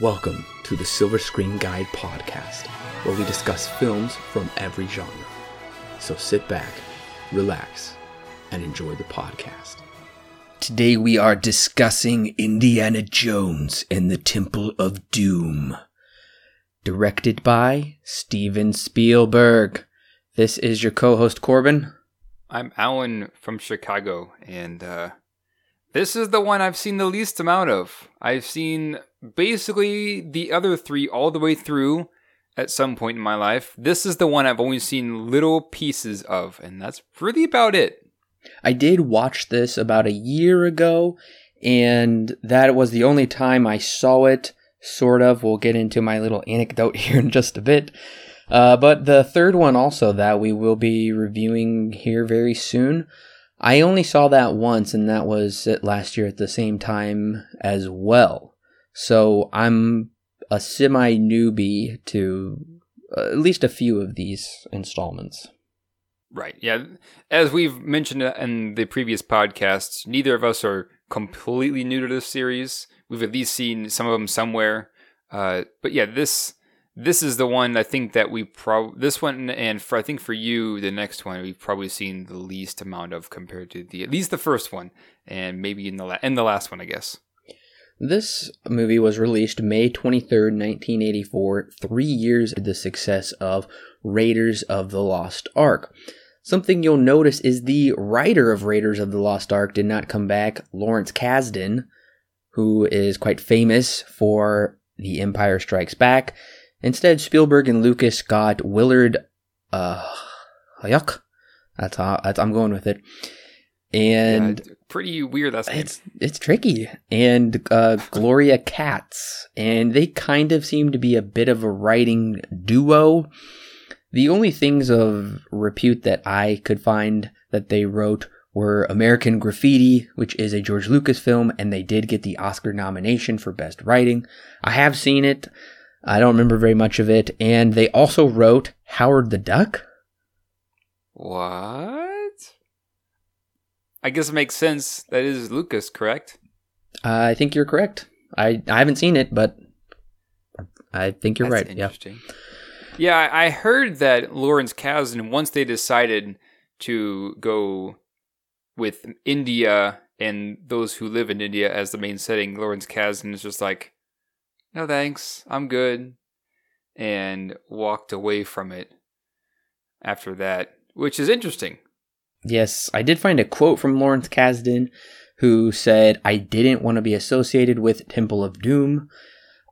Welcome to the Silver Screen Guide podcast, where we discuss films from every genre. So sit back, relax, and enjoy the podcast. Today we are discussing Indiana Jones and the Temple of Doom. Directed by Steven Spielberg. This is your co host Corbin. I'm Alan from Chicago, and uh, this is the one I've seen the least amount of. I've seen basically the other three all the way through at some point in my life. This is the one I've only seen little pieces of, and that's really about it. I did watch this about a year ago, and that was the only time I saw it. Sort of. We'll get into my little anecdote here in just a bit. Uh, but the third one, also, that we will be reviewing here very soon, I only saw that once, and that was last year at the same time as well. So I'm a semi newbie to uh, at least a few of these installments. Right. Yeah. As we've mentioned in the previous podcasts, neither of us are completely new to this series. We've at least seen some of them somewhere. Uh, but yeah, this this is the one I think that we probably this one and for I think for you the next one we've probably seen the least amount of compared to the at least the first one and maybe in the la- in the last one I guess. This movie was released May 23rd, 1984, three years after the success of Raiders of the Lost Ark. Something you'll notice is the writer of Raiders of the Lost Ark did not come back, Lawrence Kasdan, who is quite famous for The Empire Strikes Back. Instead, Spielberg and Lucas got Willard uh. That's how that's, I'm going with it and yeah, pretty weird. That's it's it's tricky. And uh, Gloria Katz, and they kind of seem to be a bit of a writing duo. The only things of repute that I could find that they wrote were American Graffiti, which is a George Lucas film, and they did get the Oscar nomination for Best Writing. I have seen it. I don't remember very much of it. And they also wrote Howard the Duck. What? I guess it makes sense. That is Lucas, correct? Uh, I think you're correct. I I haven't seen it, but I think you're That's right. Interesting. Yeah. Yeah, I heard that Lawrence Kasdan once they decided to go with India and those who live in India as the main setting, Lawrence Kasdan is just like, no thanks, I'm good, and walked away from it after that, which is interesting Yes, I did find a quote from Lawrence Kasdan who said, I didn't want to be associated with Temple of Doom.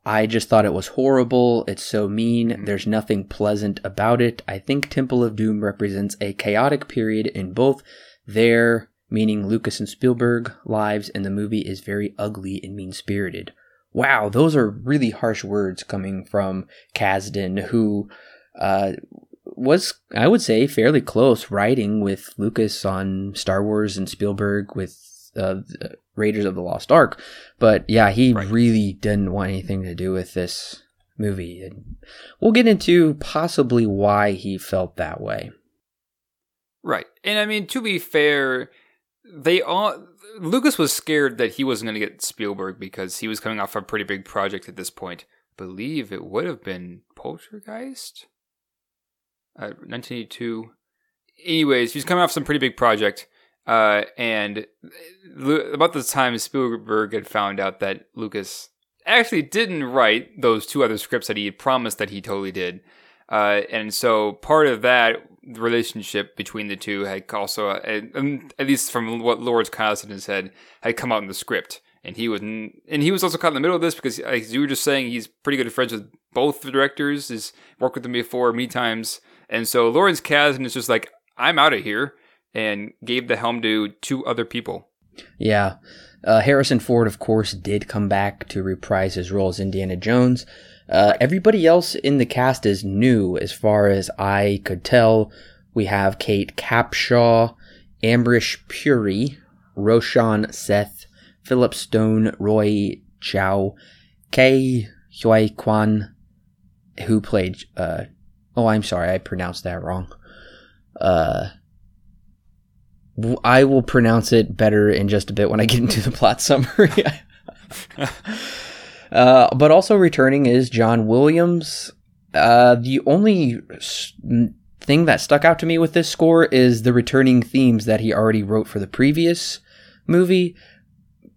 I just thought it was horrible. It's so mean. Mm-hmm. There's nothing pleasant about it. I think Temple of Doom represents a chaotic period in both their, meaning Lucas and Spielberg, lives, and the movie is very ugly and mean spirited. Wow, those are really harsh words coming from Kasdan, who uh, was I would say fairly close writing with Lucas on Star Wars and Spielberg with uh, Raiders of the Lost Ark, but yeah, he right. really didn't want anything to do with this movie, and we'll get into possibly why he felt that way. Right, and I mean to be fair, they all Lucas was scared that he wasn't going to get Spielberg because he was coming off a pretty big project at this point. I believe it would have been Poltergeist. 1982. Uh, Anyways, he's coming off some pretty big project. Uh, and about the time Spielberg had found out that Lucas actually didn't write those two other scripts that he had promised that he totally did. Uh, and so part of that relationship between the two had also, uh, at least from what Lawrence Kasdan has said, had come out in the script. And he was, and he was also caught in the middle of this because, as you were just saying, he's pretty good friends with both the directors. Has worked with them before many times. And so Lawrence Kasdan is just like, I'm out of here, and gave the helm to two other people. Yeah. Uh, Harrison Ford, of course, did come back to reprise his role as Indiana Jones. Uh, everybody else in the cast is new, as far as I could tell. We have Kate Capshaw, Amrish Puri, Roshan Seth, Philip Stone, Roy Chiao, Ke Huy Quan, who played uh, Oh, I'm sorry, I pronounced that wrong. Uh, I will pronounce it better in just a bit when I get into the plot summary. Uh, but also returning is John Williams. Uh, the only thing that stuck out to me with this score is the returning themes that he already wrote for the previous movie.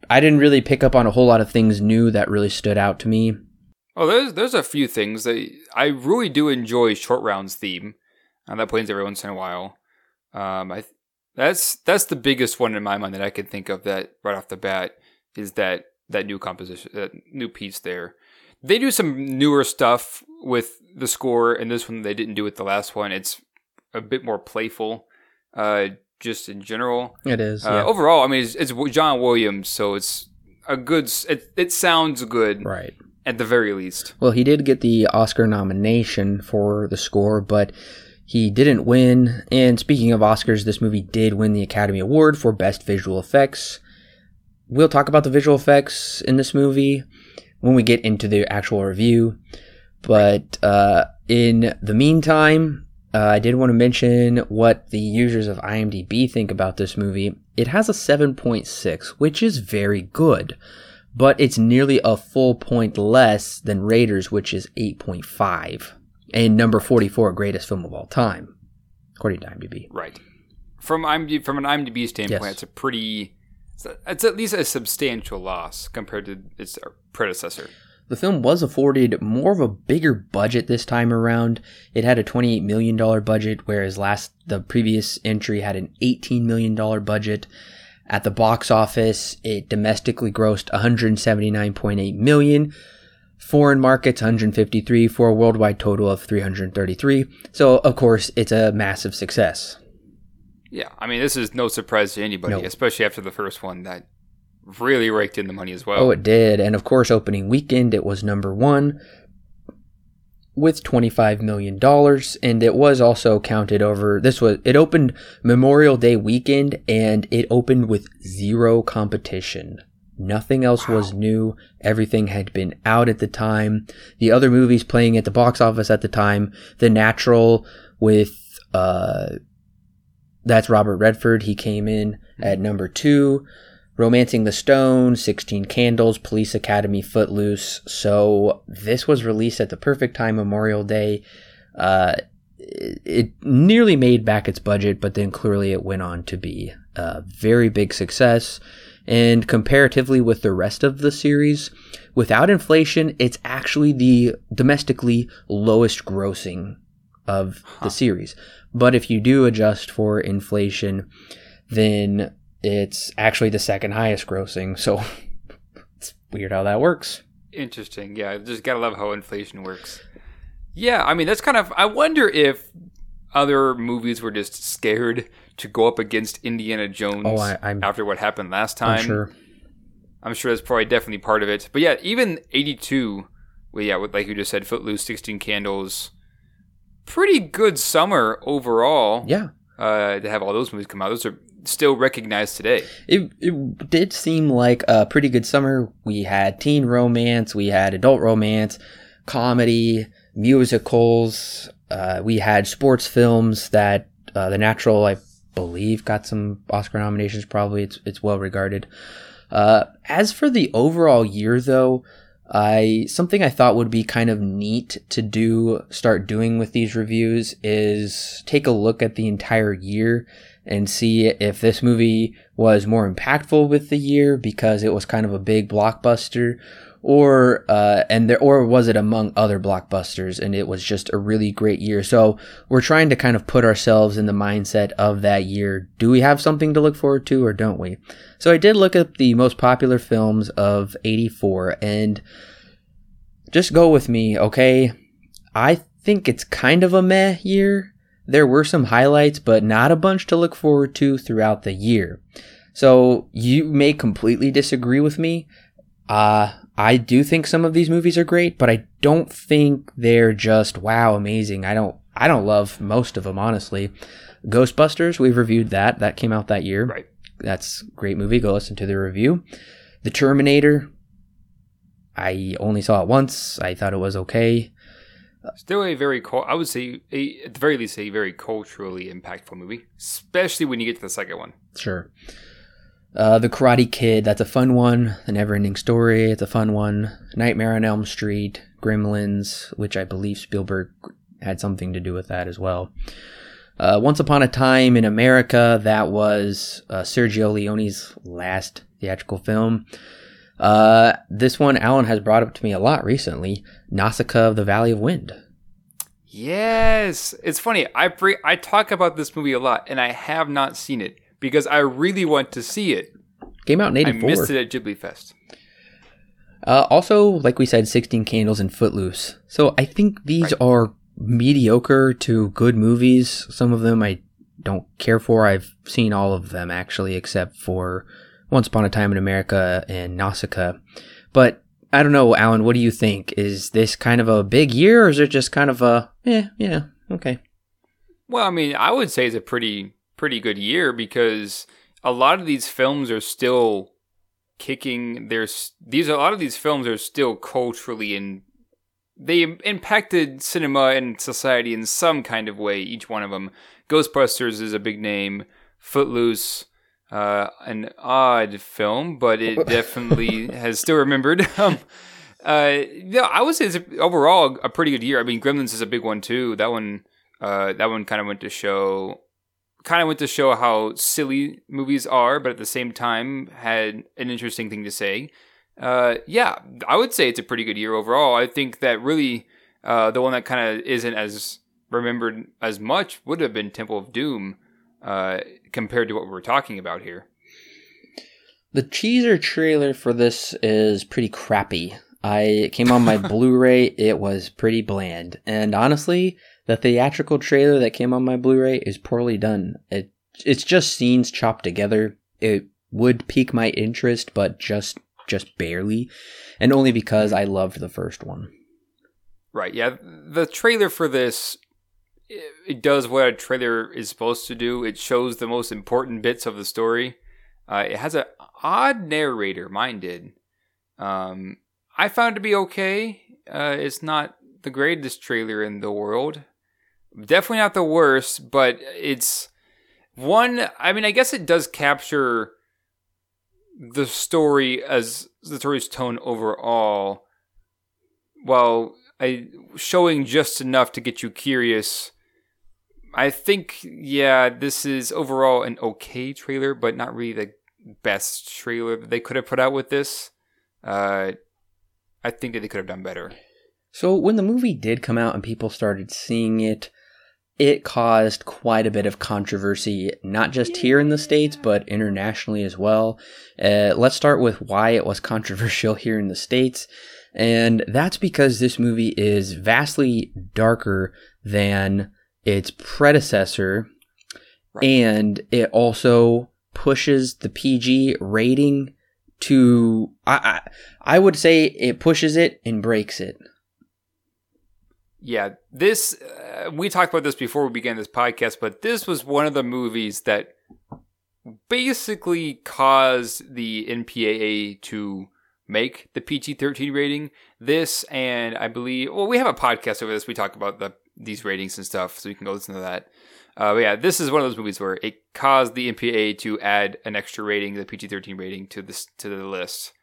I didn't really pick up on a whole lot of things new that really stood out to me. Oh, there's there's a few things that I really do enjoy. Short rounds theme, and that plays every once in a while. Um, I that's that's the biggest one in my mind that I can think of that right off the bat is that that new composition, that new piece there. They do some newer stuff with the score, and this one they didn't do with the last one. It's a bit more playful, uh, just in general. It is. Uh, yeah. Overall, I mean, it's, it's John Williams, so it's a good. It it sounds good right. at the very least. Well, he did get the Oscar nomination for the score, but he didn't win. And speaking of Oscars, this movie did win the Academy Award for Best Visual Effects. We'll talk about the visual effects in this movie when we get into the actual review. But uh, in the meantime, uh, I did want to mention what the users of IMDb think about this movie. It has a 7.6, which is very good but it's nearly a full point less than Raiders, which is 8.5, and number 44 greatest film of all time, according to IMDb. Right. From IMDb, from an IMDb standpoint, Yes. it's a pretty. It's, at least a substantial loss compared to its predecessor. The film was afforded more of a bigger budget this time around. It had a $28 million budget, whereas last the previous entry had an $18 million budget. At the box office, it domestically grossed 179.8 million. Foreign markets 153 for a worldwide total of 333. So of course, it's a massive success. Yeah, I mean, this is no surprise to anybody, No. especially after the first one that really raked in the money as well. Oh, it did. And of course, opening weekend, it was number one with $25 million. And it was also counted over. This was, it opened Memorial Day weekend and it opened with zero competition. Nothing else was new. Everything had been out at the time. The other movies playing at the box office at the time, The Natural with, uh, that's Robert Redford. He came in at number two. Romancing the Stone, 16 Candles, Police Academy, Footloose. So this was released at the perfect time, Memorial Day. Uh, it, it nearly made back its budget, but then clearly it went on to be a very big success. And comparatively with the rest of the series, without inflation, it's actually the domestically lowest grossing of the series. But if you do adjust for inflation, then it's actually the second highest grossing. So it's weird how that works. Interesting. Yeah, just gotta love how inflation works. Yeah, I mean that's kind of. I wonder if other movies were just scared to go up against Indiana Jones Oh, I- after what happened last time. I'm sure. I'm sure that's probably definitely part of it. But yeah, even 82, well, yeah, with, like you just said, Footloose, 16 Candles, pretty good summer overall. Yeah. Uh, to have all those movies come out, those are still recognized today. It, it did seem like a pretty good summer. We had teen romance, we had adult romance, comedy, musicals, uh, we had sports films that uh, The Natural, I believe, got some Oscar nominations. Probably it's it's well regarded. Uh, as for the overall year, though, I something I thought would be kind of neat to do, start doing with these reviews is take a look at the entire year and see if this movie was more impactful with the year because it was kind of a big blockbuster, or uh, and there or was it among other blockbusters and it was just a really great year. So we're trying to kind of put ourselves in the mindset of that year. Do we have something to look forward to or don't we? So I did look at the most popular films of 84 and just go with me, okay? I think it's kind of a meh year. There were some highlights, but not a bunch to look forward to throughout the year. So you may completely disagree with me. Uh, I do think some of these movies are great, but I don't think they're just wow amazing. I don't I don't love most of them honestly. Ghostbusters, we've reviewed that. That came out that year. Right. That's great movie. Go listen to the review. The Terminator, I only saw it once. I thought it was okay. Still a very, I would say, a, at the very least, a very culturally impactful movie, especially when you get to the second one. Sure. Uh, the Karate Kid, that's a fun one. The Neverending Story, it's a fun one. Nightmare on Elm Street, Gremlins, which I believe Spielberg had something to do with that as well. Uh, Once Upon a Time in America, that was uh, Sergio Leone's last theatrical film. Uh, this one, Alan has brought up to me a lot recently Nausicaa of the Valley of Wind. Yes, it's funny. I bring, I talk about this movie a lot, and I have not seen it because I really want to see it. Came out in 84. I missed it at Ghibli Fest. Uh, also, like we said, 16 Candles and Footloose. So I think these Right. are mediocre to good movies. Some of them I don't care for. I've seen all of them actually, except for Once Upon a Time in America and Nausicaa. But I don't know, Alan, what do you think? Is this kind of a big year or is it just kind of a, yeah, yeah, okay. Well, I mean, I would say it's a pretty pretty good year because a lot of these films are still kicking. There's these a lot of these films are still culturally and they impacted cinema and society in some kind of way. Each one of them. Ghostbusters is a big name. Footloose, uh, an odd film, but it definitely has still remembered. Um, uh, yeah, I would say it's overall a pretty good year. I mean, Gremlins is a big one too. That one, uh, that one kind of went to show, kind of went to show how silly movies are, but at the same time had an interesting thing to say. Uh, yeah, I would say it's a pretty good year overall. I think that really, uh, the one that kind of isn't as remembered as much would have been Temple of Doom, uh, compared to what we're talking about here. The teaser trailer for this is pretty crappy. I came on my Blu-ray. It was pretty bland, and honestly, the theatrical trailer that came on my Blu-ray is poorly done. It it's just scenes chopped together. It would pique my interest, but just just barely, and only because I loved the first one. Right. Yeah. The trailer for this it, does what a trailer is supposed to do. It shows the most important bits of the story. Uh, it has an odd narrator. Mine did. Um, I found it to be okay. Uh, it's not the greatest trailer in the world. Definitely not the worst, but it's one. I mean, I guess it does capture the story as the story's tone overall, while I showing just enough to get you curious. I think, yeah, this is overall an okay trailer, but not really the best trailer that they could have put out with this. Uh, I think that they could have done better. So when the movie did come out and people started seeing it, it caused quite a bit of controversy, not just here in the States, but internationally as well. Uh, let's start with why it was controversial here in the States. And that's because this movie is vastly darker than its predecessor. Right. And it also pushes the PG rating to, I, I, I would say it pushes it and breaks it. Yeah, this uh, we talked about this before we began this podcast, but this was one of the movies that basically caused the MPAA to make the PG-13 rating. This and I believe well we have a podcast over this we talk about the these ratings and stuff so you can go listen to that. Uh, but yeah, this is one of those movies where it caused the MPAA to add an extra rating, the PG-13 rating to this to the list.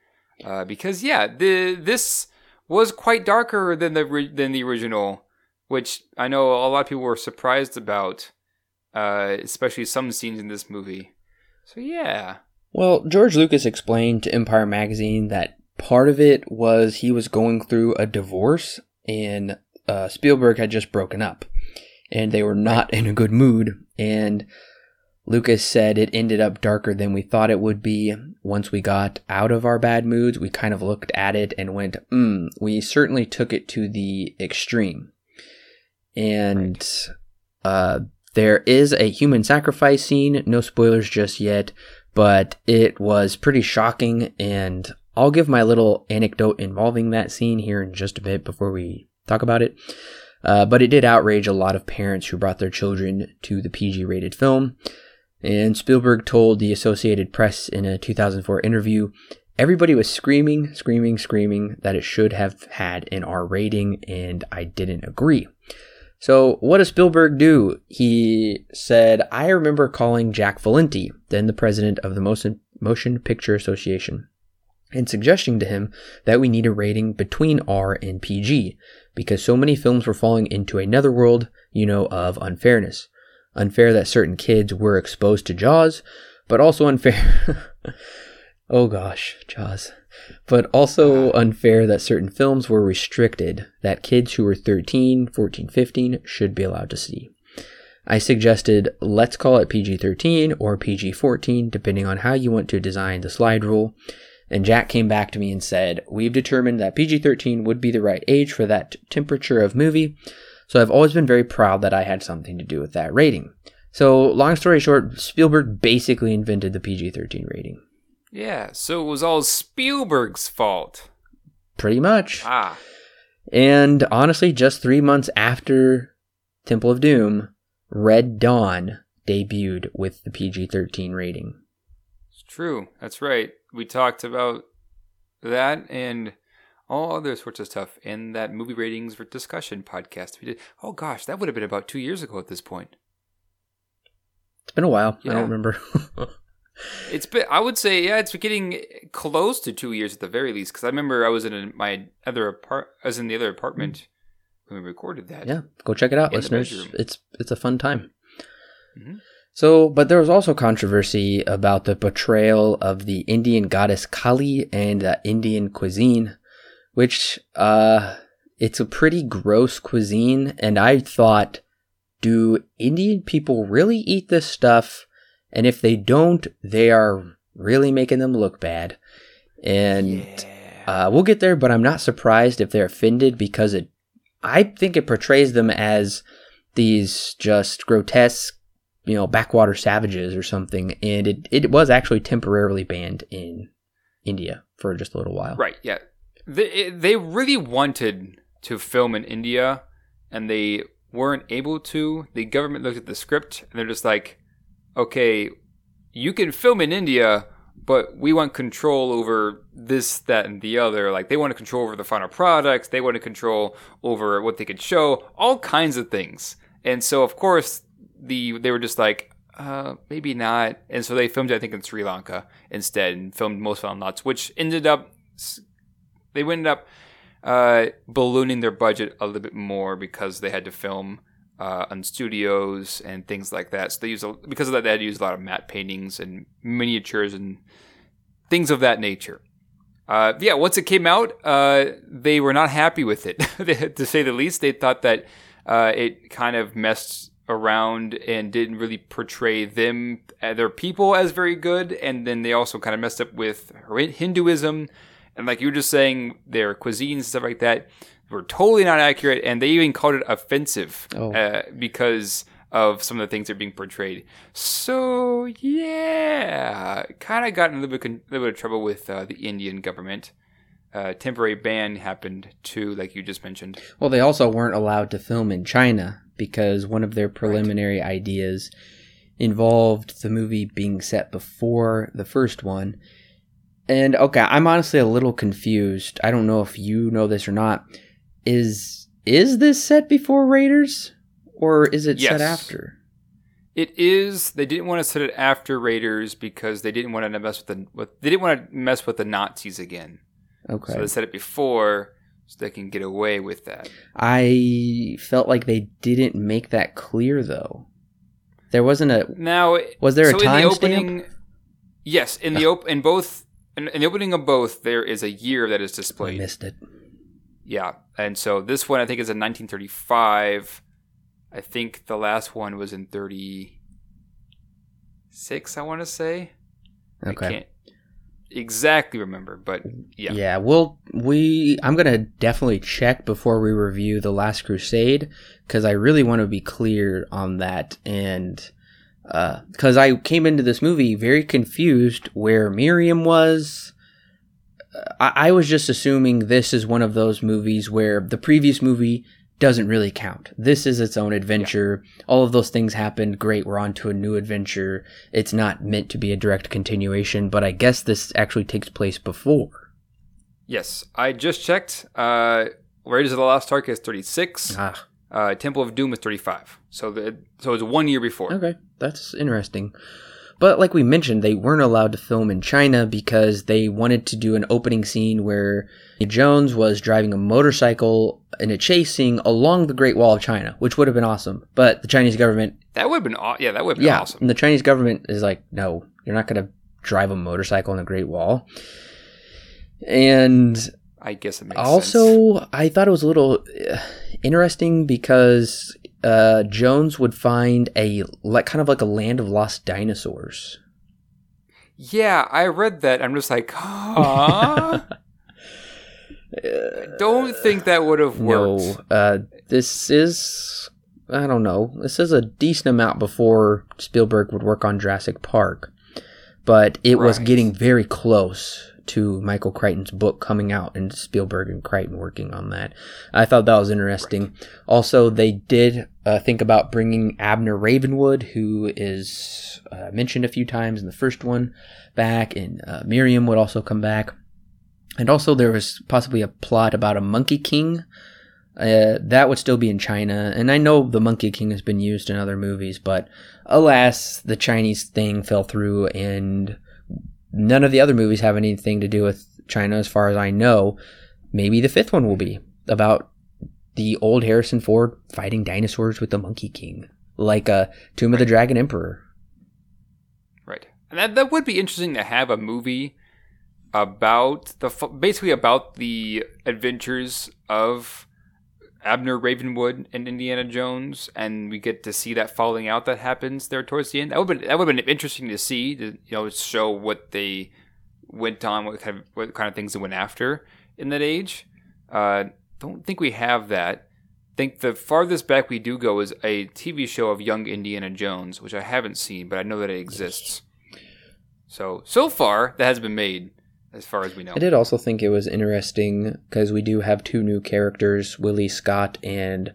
Uh, because yeah, the this was quite darker than the than the original, which I know a lot of people were surprised about, uh, especially some scenes in this movie. So yeah, Well, George Lucas explained to Empire Magazine that part of it was he was going through a divorce and uh, Spielberg had just broken up and they were not in a good mood. And Lucas said it ended up darker than we thought it would be. Once we got out of our bad moods, we kind of looked at it and went, hmm, we certainly took it to the extreme. And uh, there is a human sacrifice scene. No spoilers just yet but it was pretty shocking and I'll give my little anecdote involving that scene here in just a bit before we talk about it. Uh, but it did outrage a lot of parents who brought their children to the PG rated film. And Spielberg told the Associated Press in a 2004 interview everybody was screaming, screaming, screaming that it should have had an R rating, and I didn't agree. So, what does Spielberg do? He said, I remember calling Jack Valenti, then the president of the motion, Motion Picture Association and suggesting to him that we need a rating between R and PG because so many films were falling into another world, you know, of unfairness. Unfair that certain kids were exposed to Jaws, but also unfair. oh gosh, Jaws. But also unfair that certain films were restricted that kids who were 13, 14, 15 should be allowed to see. I suggested let's call it PG 13 or PG 14, depending on how you want to design the slide rule. And Jack came back to me and said, We've determined that PG 13 would be the right age for that temperature of movie. So I've always been very proud that I had something to do with that rating. So, long story short, Spielberg basically invented the PG 13 rating. Yeah, so it was all Spielberg's fault. Pretty much. Ah. And honestly, just three months after Temple of Doom, Red Dawn debuted with the PG 13 rating. It's true. That's right. We talked about that and all other sorts of stuff in that movie ratings for discussion podcast we did. Oh gosh, that would have been about two years ago at this point. It's been a while. I don't remember. It's been, I would say, yeah, it's getting close to two years at the very least. Because I remember I was in a, my other apart, I was in the other apartment when we recorded that. yeah, go check it out, listeners. It's it's a fun time. Mhm. So, but there was also controversy about the portrayal of the Indian goddess Kali and uh, Indian cuisine, which uh, it's a pretty gross cuisine, and I thought, do Indian people really eat this stuff? And if they don't, they are really making them look bad. And Yeah. uh, we'll get there, but I'm not surprised if they're offended because it. I think it portrays them as these just grotesque, you know, backwater savages or something, and it it was actually temporarily banned in India for just a little while. Right. Yeah. They really wanted to film in India, and they weren't able to. The government looked at the script, and they're just like, "Okay, you can film in India." But we want control over this, that, and the other. Like they want to control over the final products. They want to control over what they could show. All kinds of things. And so, of course, the they were just like, uh, maybe not. And so they filmed, I think, in Sri Lanka instead, and filmed most on lots, which ended up they ended up uh, ballooning their budget a little bit more because they had to film uh, on studios and things like that. So they use because of that they had to use a lot of matte paintings and miniatures and things of that nature. Uh, yeah, once it came out, uh, they were not happy with it, to say the least. They thought that uh, it kind of messed around and didn't really portray them, uh, their people, as very good. And then they also kind of messed up with Hinduism. And like you were just saying, their cuisines and stuff like that were totally not accurate. And they even called it offensive Oh. uh, because of some of the things that are being portrayed. So yeah, kind of got in a little bit, con- little bit of trouble with uh, the Indian government. Uh, temporary ban happened too, like you just mentioned. Well, they also weren't allowed to film in China because one of their preliminary ideas involved the movie being set before the first one. And okay, I'm honestly a little confused. I don't know if you know this or not. Is is this set before Raiders or is it set after? It is. They didn't want to set it after Raiders because they didn't want to mess with the. With, they didn't want to mess with the Nazis again. Okay. So they set it before so they can get away with that. I felt like they didn't make that clear though. There wasn't a Now, Was there a time in the opening? Yes, in the op- in both in, in the opening of both, there is a year that is displayed. I missed it. Yeah, and so this one I think is in 1935. I think the last one was in 36. I want to say. I Okay. can't exactly remember, but yeah. Yeah, well, we I'm gonna definitely check before we review the Last Crusade because I really want to be clear on that, and because I came into this movie very confused where Marion was. I, I was just assuming this is one of those movies where the previous movie doesn't really count. This is its own adventure. All of those things happened. Great, we're on to a new adventure. It's not meant to be a direct continuation, but I guess this actually takes place before. Yes, I just checked. Uh, Raiders of the Lost Ark is 36. Ah, Uh, Temple of Doom is 35. So the so it's one year before. okay, that's interesting. But like we mentioned, they weren't allowed to film in China because they wanted to do an opening scene where Jones was driving a motorcycle in a chase scene along the Great Wall of China, which would have been awesome. But the Chinese government, That would have been aw- yeah, that would have been yeah, awesome. and the Chinese government is like, no, you're not going to drive a motorcycle on the Great Wall. And I guess it makes sense. also, I thought it was a little uh, interesting because uh, Jones would find a like kind of like a land of lost dinosaurs. Yeah, I read that. I'm just like, huh? Don't think that would have worked. No, uh, this is I don't know. This is a decent amount before Spielberg would work on Jurassic Park, but it was getting very close to Michael Crichton's book coming out and Spielberg and Crichton working on that. I thought that was interesting. Also, they did uh, think about bringing Abner Ravenwood, who is uh, mentioned a few times in the first one, back, and uh, Marion would also come back. And also, there was possibly a plot about a Monkey King. Uh, that would still be in China. And I know the Monkey King has been used in other movies, but alas, the Chinese thing fell through, and none of the other movies have anything to do with China, as far as I know. Maybe the fifth one will be about the old Harrison Ford fighting dinosaurs with the Monkey King, like a Tomb of the Dragon Emperor. Right. And that, that would be interesting to have a movie about the basically about the adventures of Abner Ravenwood and Indiana Jones, and we get to see that falling out that happens there towards the end. That would been that would have been interesting to see to you know show what they went on, what kind of what kind of things they went after in that age. Uh, don't think we have that. think the farthest back we do go is a TV show of young Indiana Jones, which I haven't seen, but I know that it exists. So so far that has been made, as far as we know. I did also think it was interesting because we do have two new characters, Willie Scott and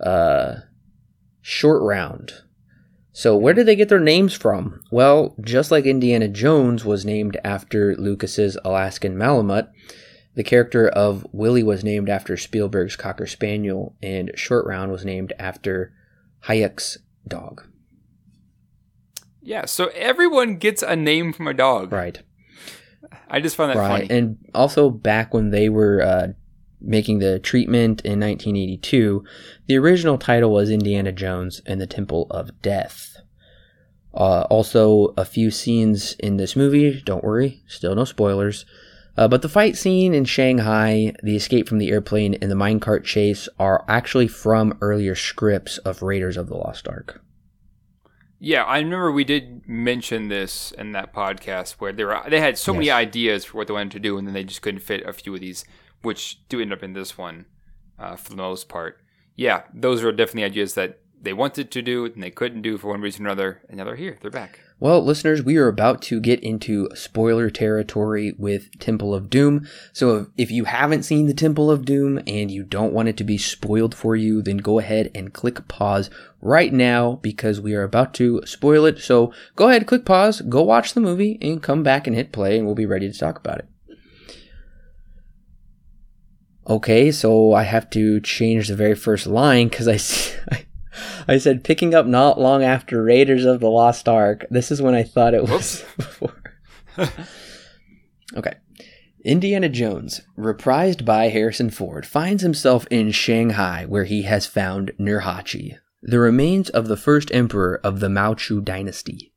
uh, Short Round. So where did they get their names from? Well, just like Indiana Jones was named after Lucas's Alaskan Malamute, the character of Willie was named after Spielberg's Cocker Spaniel, and Short Round was named after Huyck's dog. Yeah, so everyone gets a name from a dog. Right. I just found that right. funny. And also back when they were uh, making the treatment in 1982, the original title was Indiana Jones and the Temple of Death. Uh, also, a few scenes in this movie, don't worry, still no spoilers. Uh, but the fight scene in Shanghai, the escape from the airplane, and the minecart chase are actually from earlier scripts of Raiders of the Lost Ark. Yeah, I remember we did mention this in that podcast where they were they had so many ideas for what they wanted to do, and then they just couldn't fit a few of these, which do end up in this one uh, for the most part. Yeah, those are definitely ideas that they wanted to do and they couldn't do for one reason or another, and now they're here, they're back. Well, listeners, we are about to get into spoiler territory with Temple of Doom. So if you haven't seen the Temple of Doom and you don't want it to be spoiled for you, then go ahead and click pause right now because we are about to spoil it. So go ahead, click pause, go watch the movie, and come back and hit play, and we'll be ready to talk about it. Okay, so I have to change the very first line because I, I said picking up not long after Raiders of the Lost Ark. This is when I thought it was before. okay. Indiana Jones, reprised by Harrison Ford, finds himself in Shanghai where he has found Nurhachi, the remains of the first emperor of the Manchu dynasty.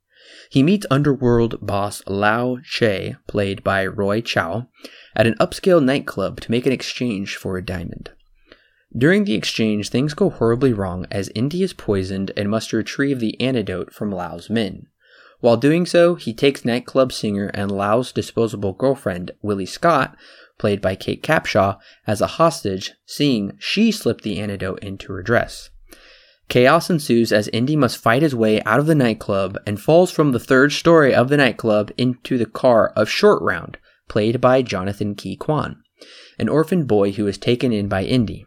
He meets underworld boss Lao Che, played by Roy Chiao, at an upscale nightclub to make an exchange for a diamond. During the exchange, things go horribly wrong as Indy is poisoned and must retrieve the antidote from Lao's men. While doing so, he takes nightclub singer and Lao's disposable girlfriend, Willie Scott, played by Kate Capshaw, as a hostage, seeing she slipped the antidote into her dress. Chaos ensues as Indy must fight his way out of the nightclub and falls from the third story of the nightclub into the car of Short Round, played by Jonathan Ke Quan, an orphan boy who is taken in by Indy,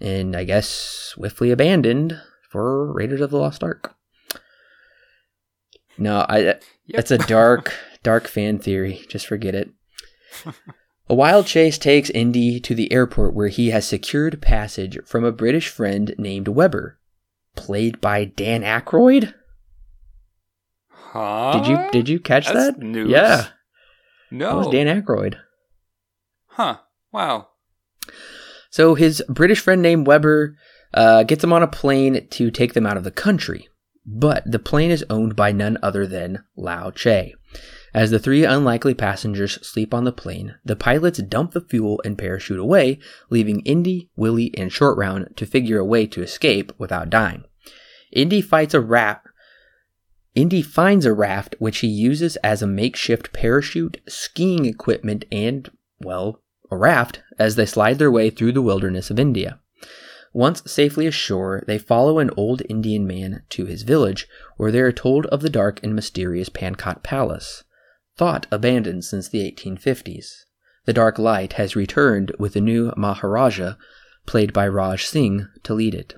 and I guess swiftly abandoned for Raiders of the Lost Ark. No, I Yep. it's a dark, dark fan theory. Just forget it. A wild chase takes Indy to the airport where he has secured passage from a British friend named Weber, played by Dan Aykroyd. Huh? Did you did you catch That's that? news. Yeah, No. that was Dan Aykroyd. Huh. Wow. So his British friend named Weber uh, gets him on a plane to take them out of the country. But the plane is owned by none other than Lao Che. As the three unlikely passengers sleep on the plane, the pilots dump the fuel and parachute away, leaving Indy, Willie, and Short Round to figure a way to escape without dying. Indy fights a raft. Indy finds a raft which he uses as a makeshift parachute, skiing equipment, and, well, a raft as they slide their way through the wilderness of India. Once safely ashore, they follow an old Indian man to his village, where they are told of the dark and mysterious Pankot Palace, thought abandoned since the 1850s. The Dark Light has returned with a new Maharaja, played by Raj Singh, to lead it.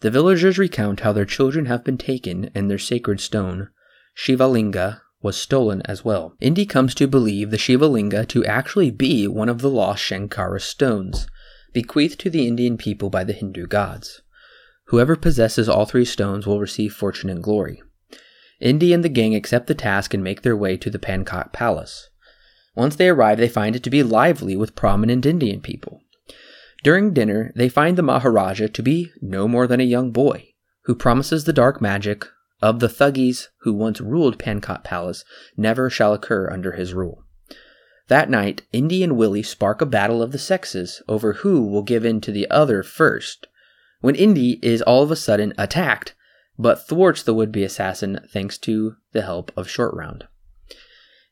The villagers recount how their children have been taken and their sacred stone, Shivalinga, was stolen as well. Indy comes to believe the Shivalinga to actually be one of the lost Shankara stones, bequeathed to the Indian people by the Hindu gods. Whoever possesses all three stones will receive fortune and glory. Indy and the gang accept the task and make their way to the Pankot Palace. Once they arrive, they find it to be lively with prominent Indian people. During dinner, they find the Maharaja to be no more than a young boy, who promises the dark magic of the Thuggees who once ruled Pankot Palace never shall occur under his rule. That night, Indy and Willie spark a battle of the sexes over who will give in to the other first, when Indy is all of a sudden attacked, but thwarts the would be assassin thanks to the help of Short Round.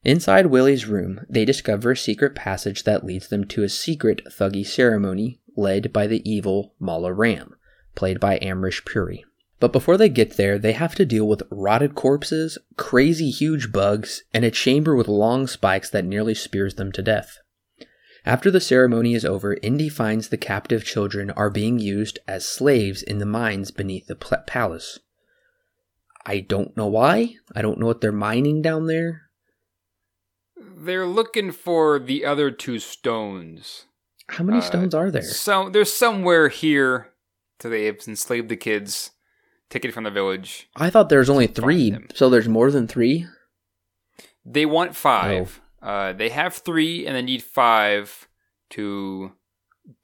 Inside Willie's room, they discover a secret passage that leads them to a secret Thuggee ceremony led by the evil Mola Ram, played by Amrish Puri. But before they get there, they have to deal with rotted corpses, crazy huge bugs, and a chamber with long spikes that nearly spears them to death. After the ceremony is over, Indy finds the captive children are being used as slaves in the mines beneath the palace. I don't know why. I don't know what they're mining down there. They're looking for the other two stones. How many Uh, stones are there? So there's somewhere here. So they have enslaved the kids, taken from the village. I thought there was only three, so there's more than three. They want five. Oh. Uh, they have three, and they need five to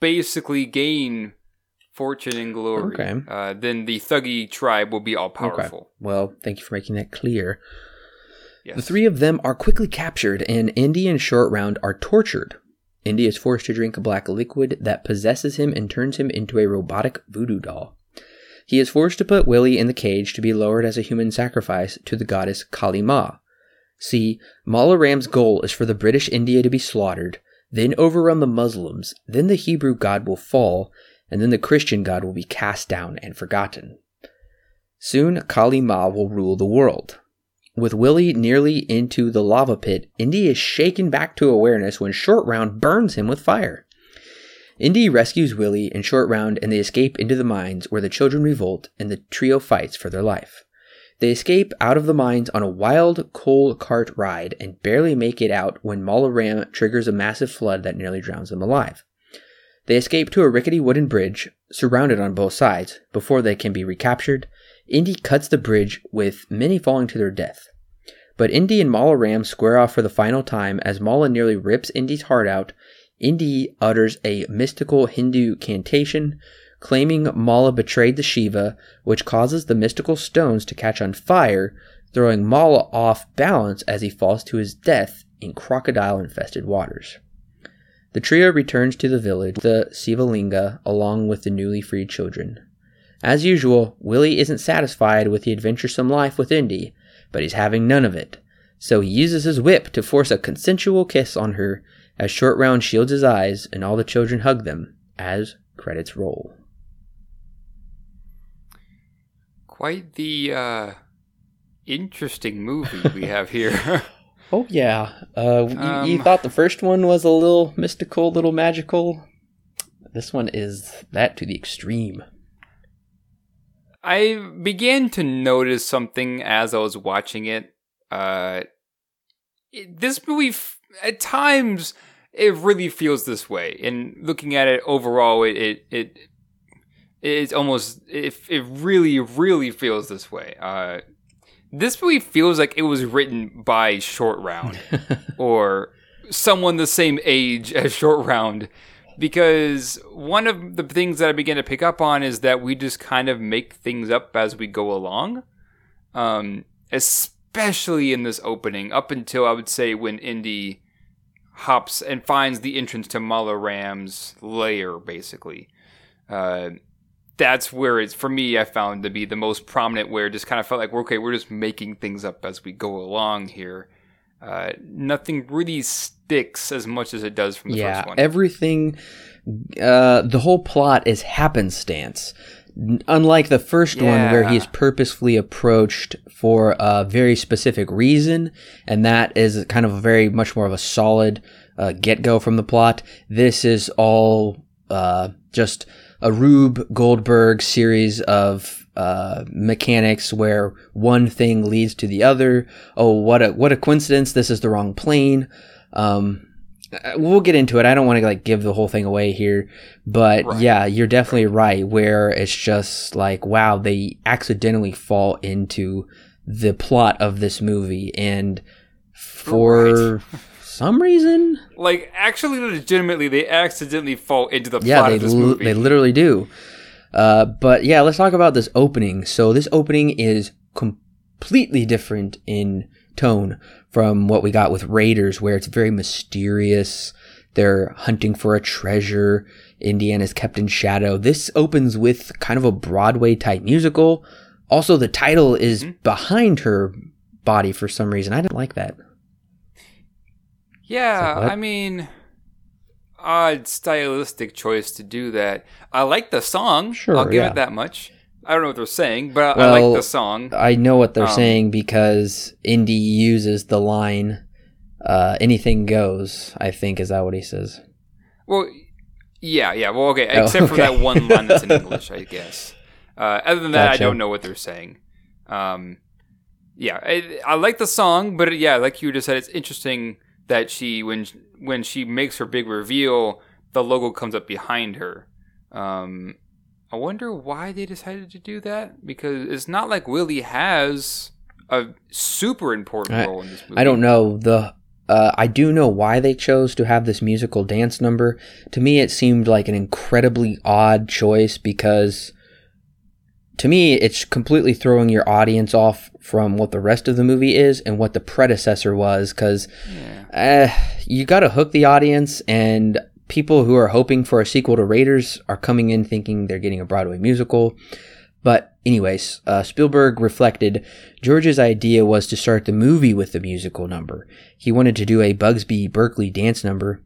basically gain fortune and glory. Okay. Uh, then the Thuggee tribe will be all powerful. Well, thank you for making that clear. Yes. The three of them are quickly captured, and Indy and Short Round are tortured. Indy is forced to drink a black liquid that possesses him and turns him into a robotic voodoo doll. He is forced to put Willie in the cage to be lowered as a human sacrifice to the goddess Kali Ma. See, Mola Ram's goal is for the British India to be slaughtered, then overrun the Muslims, then the Hebrew god will fall, and then the Christian god will be cast down and forgotten. Soon, Kali Ma will rule the world. With Willie nearly into the lava pit, Indy is shaken back to awareness when Short Round burns him with fire. Indy rescues Willie and Short Round and they escape into the mines where the children revolt and the trio fights for their life. They escape out of the mines on a wild coal cart ride and barely make it out when Mola Ram triggers a massive flood that nearly drowns them alive. They escape to a rickety wooden bridge, surrounded on both sides, before they can be recaptured. Indy cuts the bridge, with many falling to their death. But Indy and Mola Ram square off for the final time as Mola nearly rips Indy's heart out. Indy utters a mystical Hindu cantation, claiming Mola betrayed the Shiva, which causes the mystical stones to catch on fire, throwing Mola off balance as he falls to his death in crocodile infested waters. The trio returns to the village, the Sivalinga, along with the newly freed children. As usual, Willie isn't satisfied with the adventuresome life with Indy, but he's having none of it. So he uses his whip to force a consensual kiss on her as Short Round shields his eyes and all the children hug them as credits roll. Quite the uh, interesting movie we have here. Oh yeah, uh, you, you Um, thought the first one was a little mystical, little magical. This one is that to the extreme. I began to notice something as I was watching it. Uh, this movie, at times, it really feels this way. And looking at it overall, it it, it it's almost it, it really really feels this way. Uh, this movie feels like it was written by Short Round or someone the same age as Short Round. Because one of the things that I began to pick up on is that we just kind of make things up as we go along. Um, especially in this opening, up until I would say when Indy hops and finds the entrance to Mola Ram's lair, basically. Uh, that's where it's for me. I found to be the most prominent. Where it just kind of felt like, okay, we're just making things up as we go along here. Uh, nothing really sticks as much as it does from the yeah, first one. everything. Uh, the whole plot is happenstance. Unlike the first one, where Yeah. he's purposefully approached for a very specific reason, and that is kind of a very much more of a solid uh, get go from the plot. This is all uh, just a Rube Goldberg series of uh, mechanics where one thing leads to the other. Oh, what a what a coincidence! This is the wrong plane. Um, we'll get into it. I don't want to like give the whole thing away here, but Right. yeah, you're definitely right. Where it's just like, wow, they accidentally fall into the plot of this movie, and for some reason, like actually, legitimately, they accidentally fall into the yeah, plot they of this li- movie. they literally do. Uh, but yeah, let's talk about this opening. So this opening is completely different in tone from what we got with Raiders, where it's very mysterious. They're hunting for a treasure. Indiana's kept in shadow. This opens with kind of a Broadway type musical. Also, the title is Mm-hmm. behind her body for some reason. I didn't like that. Yeah, So? I mean, odd stylistic choice to do that. I like the song. Sure, I'll give yeah. it that much. I don't know what they're saying, but I, I like the song. I know what they're Um, saying because Indy uses the line, uh, anything goes, I think. Is that what he says? Well, yeah, yeah. Well, okay, Oh, except for that one line that's in English, I guess. Uh, other than that, I don't know what they're saying. Um, yeah, I, I like the song, but yeah, like you just said, it's interesting that she when when she makes her big reveal, the logo comes up behind her. Um, I wonder why they decided to do that because it's not like Willie has a super important I- role in this movie. I don't know the. Uh, I do know why they chose to have this musical dance number. To me, it seemed like an incredibly odd choice because, to me, it's completely throwing your audience off from what the rest of the movie is and what the predecessor was. Because Yeah. uh, you got to hook the audience, and people who are hoping for a sequel to Raiders are coming in thinking they're getting a Broadway musical. But, anyways, uh, Spielberg reflected George's idea was to start the movie with the musical number. He wanted to do a Busby Berkeley dance number.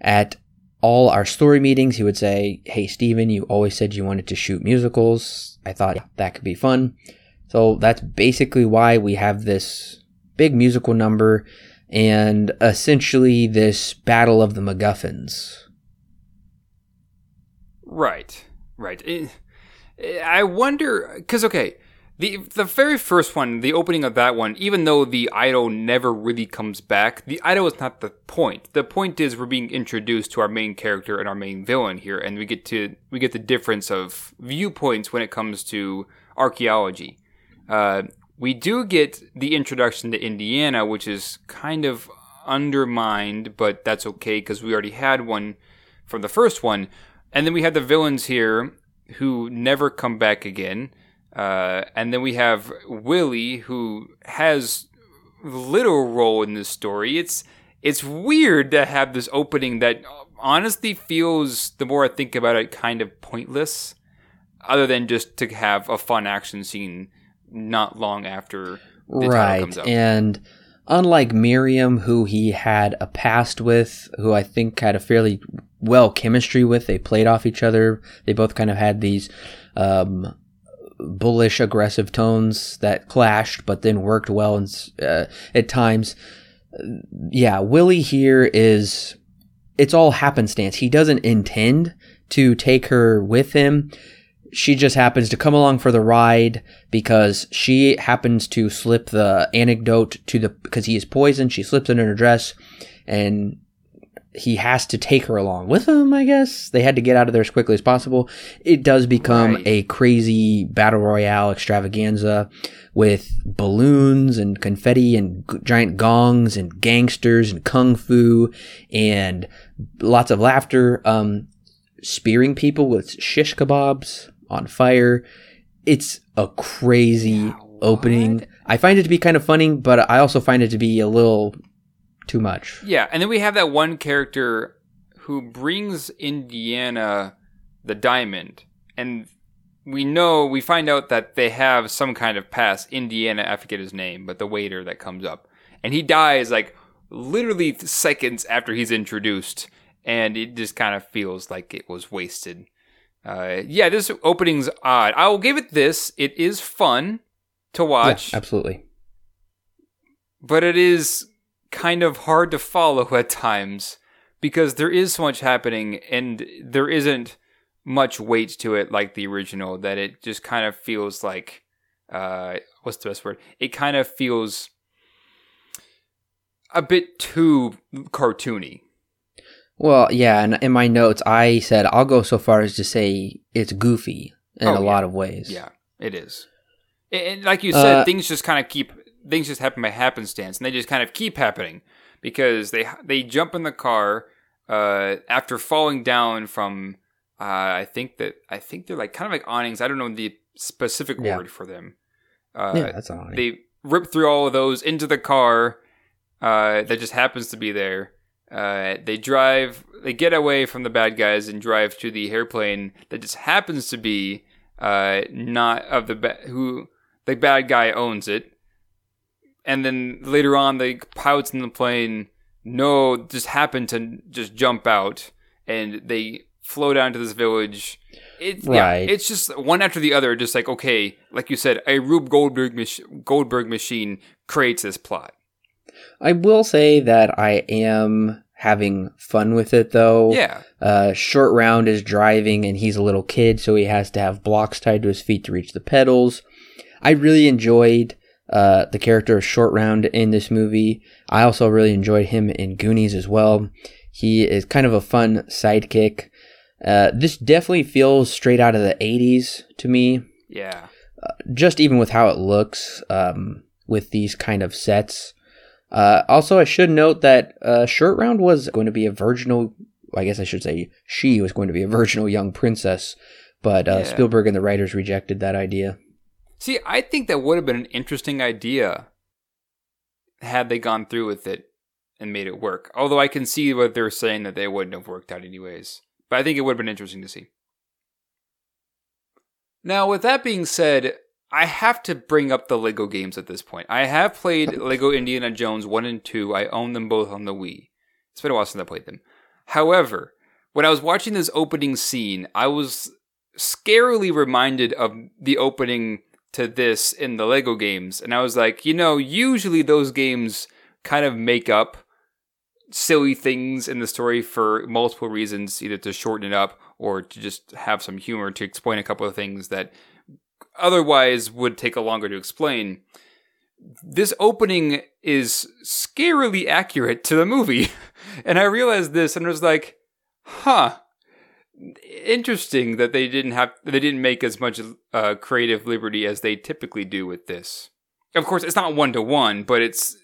At all our story meetings, he would say, Hey, Steven, you always said you wanted to shoot musicals. I thought that could be fun. So that's basically why we have this big musical number and essentially this battle of the MacGuffins. Right, right. I wonder because okay, the the very first one, the opening of that one, even though the idol never really comes back, the idol is not the point. The point is we're being introduced to our main character and our main villain here, and we get to we get the difference of viewpoints when it comes to archaeology. Uh, we do get the introduction to Indiana, which is kind of undermined, but that's okay because we already had one from the first one. And then we have the villains here who never come back again. Uh, and then we have Willie who has little role in this story. It's it's weird to have this opening that honestly feels the more I think about it kind of pointless other than just to have a fun action scene not long after right. And unlike Marion, who he had a past with, who I think had a fairly well chemistry with, they played off each other. They both kind of had these um, bullish, aggressive tones that clashed, but then worked well and, uh, at times. Yeah, Willie here is. It's all happenstance. He doesn't intend to take her with him she just happens to come along for the ride because she happens to slip the anecdote to the because he is poisoned. She slips it in her dress, and he has to take her along with him, I guess. They had to get out of there as quickly as possible. It does become Right. a crazy battle royale extravaganza with balloons and confetti and g- giant gongs and gangsters and kung fu and lots of laughter. Um, spearing people with shish kebabs on fire. It's a crazy Yeah, opening. I find it to be kind of funny, but I also find it to be a little too much. Yeah, and then we have that one character who brings Indiana the diamond, and we know we find out that they have some kind of past. Indiana, I forget his name, but the waiter that comes up, and he dies like literally seconds after he's introduced, and it just kind of feels like it was wasted. Uh, yeah, this opening's odd. I will give it this: it is fun to watch Yeah, absolutely. but it is kind of hard to follow at times because there is so much happening and there isn't much weight to it like the original that it just kind of feels like uh what's the best word it kind of feels a bit too cartoony Well, yeah, and in my notes, I said I'll go so far as to say it's goofy in Oh, a yeah. lot of ways. yeah it is and like you said Uh, things just kind of keep things just happen by happenstance and they just kind of keep happening because they they jump in the car uh, after falling down from uh, I think that I think they're like kind of like awnings. I don't know the specific Yeah. word for them. Uh, yeah, that's all. they rip through all of those into the car uh, that just happens to be there. Uh, they drive, they get away from the bad guys and drive to the airplane that just happens to be uh, not of the ba- who the bad guy owns it. And then later on, the pilots in the plane know just happen to just jump out and they flow down to this village. It's yeah, Right. it's just one after the other. Just like okay, like you said, a Rube Goldberg mach- Goldberg machine creates this plot. I will say that I am having fun with it though. Yeah, Uh, Short Round is driving and he's a little kid, so he has to have blocks tied to his feet to reach the pedals. I really enjoyed uh, the character of Short Round in this movie. I also really enjoyed him in Goonies as well. He is kind of a fun sidekick. Uh, this definitely feels straight out of the 80s to me, yeah, just even with how it looks um, with these kind of sets. Uh, also, I should note that uh, Short Round was going to be a virginal. I guess I should say she was going to be a virginal young princess, but uh, Yeah. Spielberg and the writers rejected that idea. See, I think that would have been an interesting idea had they gone through with it and made it work. Although I can see what they're saying that they wouldn't have worked out anyways. But I think it would have been interesting to see. Now, with that being said, I have to bring up the Lego games at this point. I have played Lego Indiana Jones 1 and 2. I own them both on the Wii. It's been a while since I played them. However, when I was watching this opening scene, I was scarily reminded of the opening to this in the Lego games. And I was like, you know, usually those games kind of make up silly things in the story for multiple reasons, either to shorten it up or to just have some humor to explain a couple of things that otherwise would take a longer to explain. This opening is scarily accurate to the movie. and I realized this and was like, huh. Interesting that they didn't have they didn't make as much uh, creative liberty as they typically do with this. Of course, it's not one to one, but it's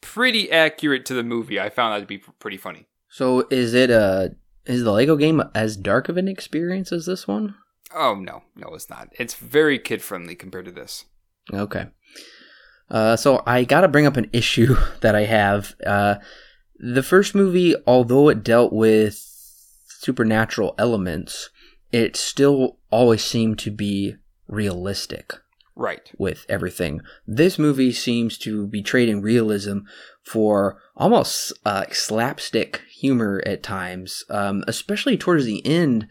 pretty accurate to the movie. I found that to be pretty funny. So, is it a is the Lego game as dark of an experience as this one? Oh no, no, it's not. It's very kid friendly compared to this. Okay. Uh, so I gotta bring up an issue that I have. Uh, the first movie, although it dealt with supernatural elements, it still always seemed to be realistic Right. with everything. This movie seems to be trading realism for almost uh, slapstick humor at times, um, especially towards the end.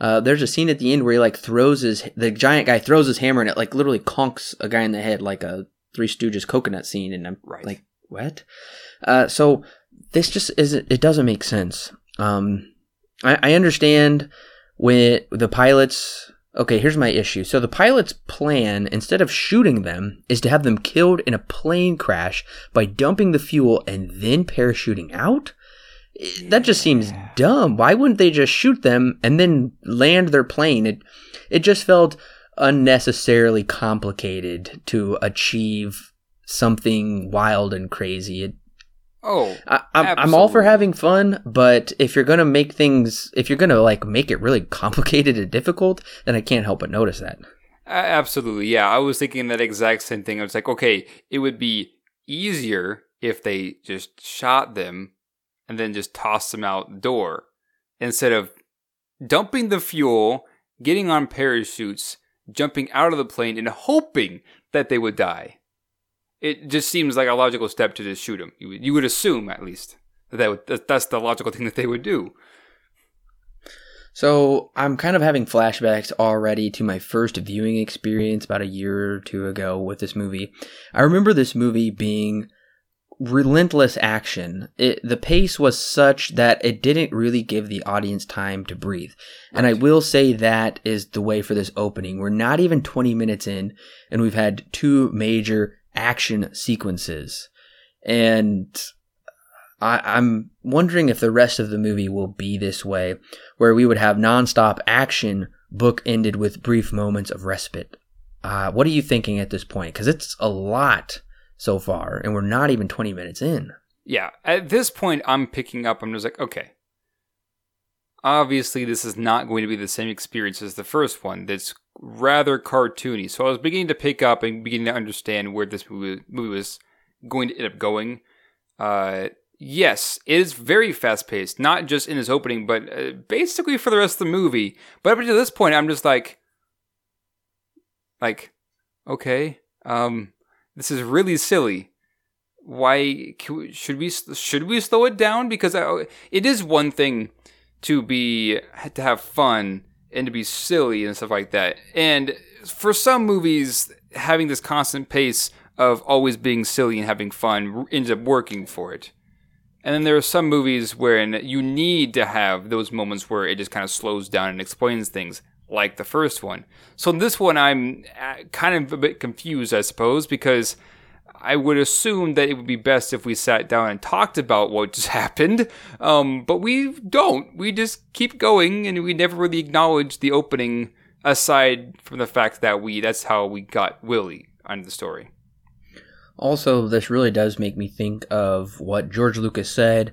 Uh, there's a scene at the end where he like throws his the giant guy throws his hammer and it like literally conks a guy in the head like a Three Stooges coconut scene, and I'm Right. like, what? Uh, so this just isn't. It doesn't make sense. Um, I, I understand when the pilots. Okay, here's my issue. So the pilot's plan, instead of shooting them, is to have them killed in a plane crash by dumping the fuel and then parachuting out. That just seems dumb. Why wouldn't they just shoot them and then land their plane? It it just felt unnecessarily complicated to achieve something wild and crazy. It, Oh, I, I'm, I'm all for having fun, but if you're gonna make things, if you're gonna like make it really complicated and difficult, then I can't help but notice that. A- Absolutely, yeah. I was thinking that exact same thing. I was like, okay, it would be easier if they just shot them and then just toss them out the door instead of dumping the fuel, getting on parachutes, jumping out of the plane, and hoping that they would die. It just seems like a logical step to just shoot them. You would, assume, at least, that that's the logical thing that they would do. So I'm kind of having flashbacks already to my first viewing experience about a year or two ago with this movie. I remember this movie being relentless action. It, the pace was such that it didn't really give the audience time to breathe. And I will say that is the way for this opening. We're not even 20 minutes in, and we've had two major action sequences. And I, I'm wondering if the rest of the movie will be this way, where we would have nonstop action book ended with brief moments of respite. Uh, what are you thinking at this point? Because it's a lot so far, and we're not even 20 minutes in. Yeah, at this point, I'm picking up. I'm just like, okay. Obviously, this is not going to be the same experience as the first one. That's rather cartoony. So I was beginning to pick up and beginning to understand where this movie, was going to end up going. Uh, yes, it is very fast paced, not just in its opening, but uh, basically for the rest of the movie. But up until this point, I'm just like, like, okay, um, this is really silly. Why should we should we slow it down? Because I, it is one thing to be to have fun and to be silly and stuff like that. And for some movies having this constant pace of always being silly and having fun ends up working for it. And then there are some movies wherein you need to have those moments where it just kind of slows down and explains things like the first one so in this one i'm uh, kind of a bit confused i suppose because I would assume that it would be best if we sat down and talked about what just happened, um, but we don't. We just keep going, and we never really acknowledge the opening, aside from the fact that we—that's how we got Willie on the story. Also, this really does make me think of what George Lucas said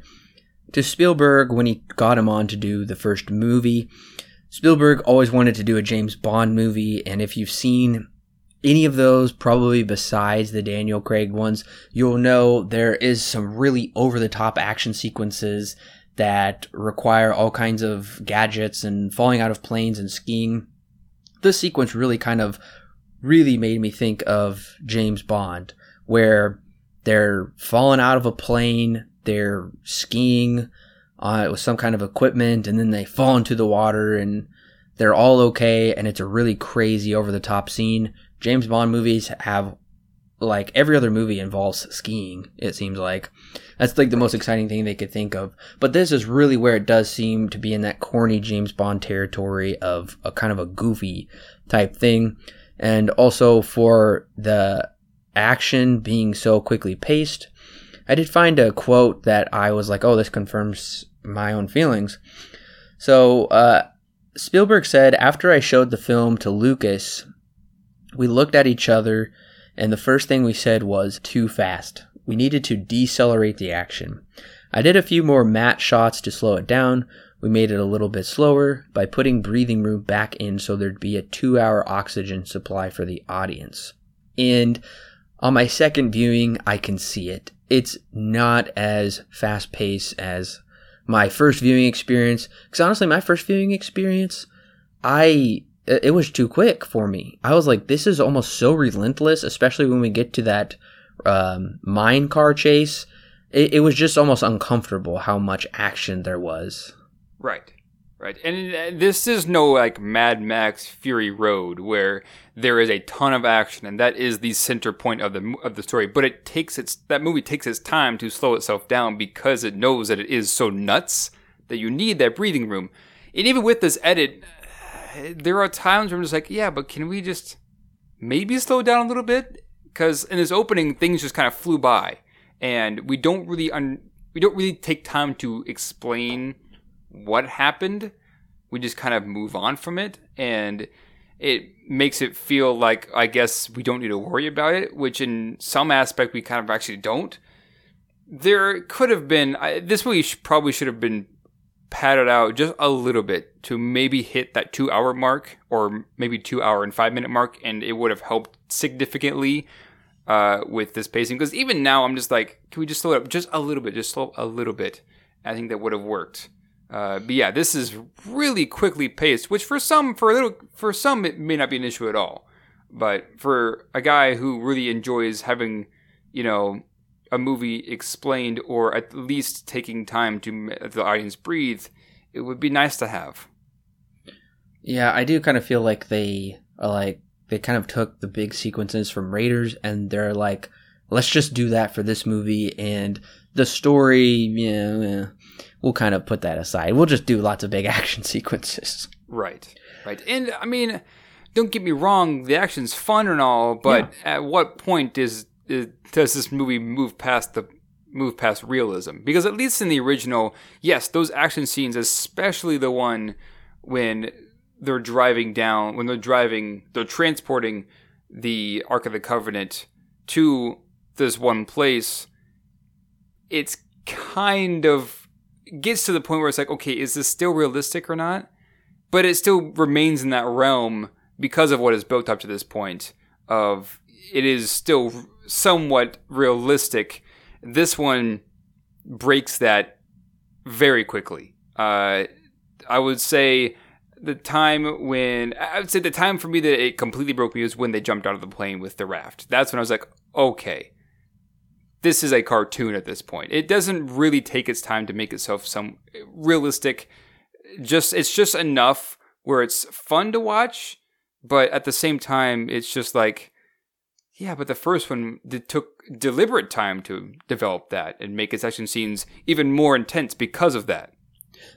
to Spielberg when he got him on to do the first movie. Spielberg always wanted to do a James Bond movie, and if you've seen any of those, probably besides the Daniel Craig ones, you'll know there is some really over the top action sequences that require all kinds of gadgets and falling out of planes and skiing. This sequence really kind of really made me think of James Bond, where they're falling out of a plane, they're skiing uh, with some kind of equipment, and then they fall into the water and they're all okay, and it's a really crazy over the top scene. James Bond movies have like every other movie involves skiing, it seems like. That's like the most exciting thing they could think of. But this is really where it does seem to be in that corny James Bond territory of a kind of a goofy type thing. And also for the action being so quickly paced, I did find a quote that I was like, oh, this confirms my own feelings. So, uh, Spielberg said, after I showed the film to Lucas, we looked at each other, and the first thing we said was too fast. We needed to decelerate the action. I did a few more matte shots to slow it down. We made it a little bit slower by putting breathing room back in so there'd be a two hour oxygen supply for the audience. And on my second viewing, I can see it. It's not as fast paced as my first viewing experience. Because honestly, my first viewing experience, I it was too quick for me. I was like, this is almost so relentless, especially when we get to that um, mine car chase. It, it was just almost uncomfortable how much action there was. Right. Right. And uh, this is no like Mad Max Fury Road where there is a ton of action and that is the center point of the of the story, but it takes its that movie takes its time to slow itself down because it knows that it is so nuts that you need that breathing room. And even with this edit, there are times where I'm just like, yeah, but can we just maybe slow down a little bit? Because in this opening, things just kind of flew by, and we don't really un- we don't really take time to explain what happened. We just kind of move on from it, and it makes it feel like I guess we don't need to worry about it, which in some aspect we kind of actually don't. There could have been I, this movie probably should have been padded out just a little bit to maybe hit that two hour mark or maybe two hour and five minute mark, and it would have helped significantly uh, with this pacing. Because even now, I'm just like, can we just slow it up just a little bit, just slow a little bit? I think that would have worked. Uh, but yeah, this is really quickly paced, which for some, for a little, for some, it may not be an issue at all. But for a guy who really enjoys having, you know, a movie explained or at least taking time to let the audience breathe, it would be nice to have. Yeah, I do kind of feel like they like they kind of took the big sequences from Raiders and they're like, let's just do that for this movie and the story, yeah, we'll kind of put that aside. We'll just do lots of big action sequences. Right. Right. And I mean, don't get me wrong, the action's fun and all, but yeah. at what point is, is does this movie move past the move past realism? Because at least in the original, yes, those action scenes, especially the one when they're driving down, when they're driving, they're transporting the Ark of the Covenant to this one place, it's kind of gets to the point where it's like, okay, is this still realistic or not? But it still remains in that realm because of what is built up to this point of it is still somewhat realistic. This one breaks that very quickly. Uh, I would say the time when I would say the time for me that it completely broke me was when they jumped out of the plane with the raft. That's when I was like, okay, this is a cartoon at this point. It doesn't really take its time to make itself some realistic. Just it's just enough where it's fun to watch, but at the same time, it's just like, yeah, but the first one it took deliberate time to develop that and make its action scenes even more intense because of that.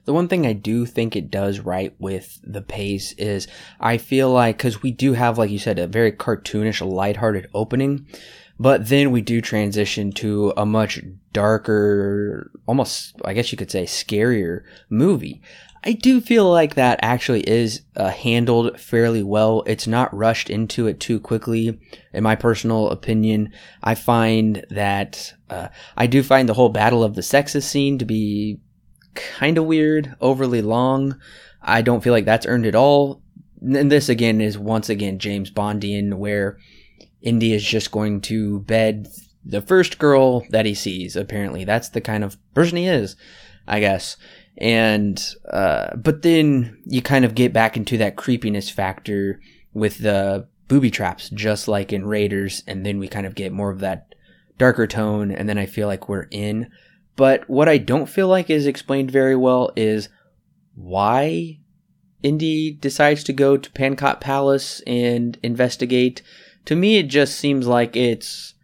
The one thing I do think it does right with the pace is I feel like because we do have, like you said, a very cartoonish, lighthearted opening but then we do transition to a much darker, almost, I guess you could say, scarier movie. I do feel like that actually is uh, handled fairly well. It's not rushed into it too quickly. In my personal opinion, I find that uh, I do find the whole battle of the sexes scene to be kind of weird, overly long. I don't feel like that's earned at all. And this again is once again James Bondian, where Indy is just going to bed the first girl that he sees. Apparently, that's the kind of person he is, I guess. And uh, but then you kind of get back into that creepiness factor with the booby traps, just like in Raiders, and then we kind of get more of that darker tone, and then I feel like we're in. But what I don't feel like is explained very well is why Indy decides to go to Pankot Palace and investigate to me, it just seems like it's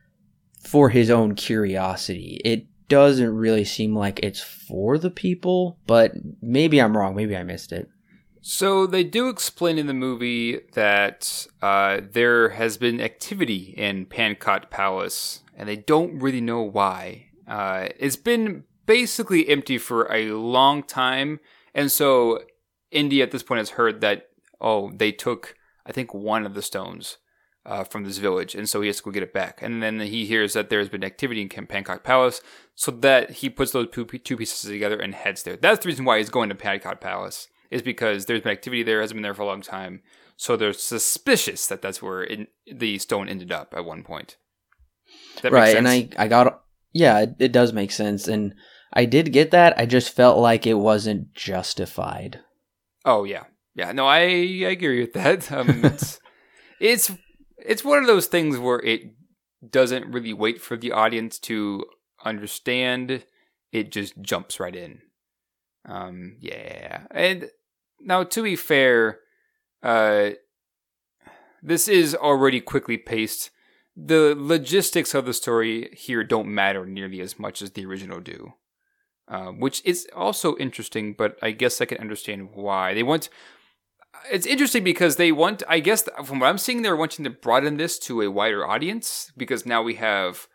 for his own curiosity. It doesn't really seem like it's for the people, but maybe I'm wrong. Maybe I missed it. So they do explain in the movie that uh, there has been activity in Pankot Palace, and they don't really know why. Uh, it's been basically empty for a long time, and so Indy at this point has heard that oh they took I think one of the stones uh, from this village, and so he has to go get it back. And then he hears that there's been activity in Camp Pankot Palace, so that he puts those two, pieces together and heads there. That's the reason why he's going to Pankot Palace, is because there's been activity there, hasn't been there for a long time. So they're suspicious that that's where it, the stone ended up at one point. right, and I, I got, yeah, it, it does make sense. And I did get that. I just felt like it wasn't justified. Oh, yeah. Yeah, no, I, I agree with that. Um, it's, it's it's one of those things where it doesn't really wait for the audience to understand. It just jumps right in. Um, yeah. And now, to be fair, uh, this is already quickly paced. The logistics of the story here don't matter nearly as much as the original do. Uh, which is also interesting, but I guess I can understand why. They want it's interesting because they want, I guess, from what I'm seeing, they're wanting to broaden this to a wider audience because now we have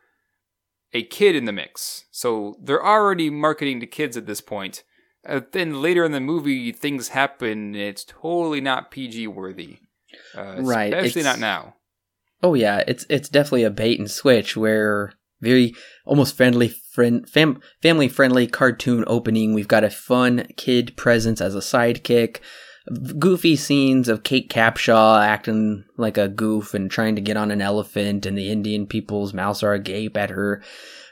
a kid in the mix. So they're already marketing to kids at this point. Uh, then later in the movie, things happen. It's totally not PG worthy. Uh, Right, Especially it's- not now. Oh yeah, it's it's definitely a bait and switch where very almost friendly friend fam, family friendly cartoon opening. We've got a fun kid presence as a sidekick. Goofy scenes of Kate Capshaw acting like a goof and trying to get on an elephant, and the Indian people's mouths are agape at her.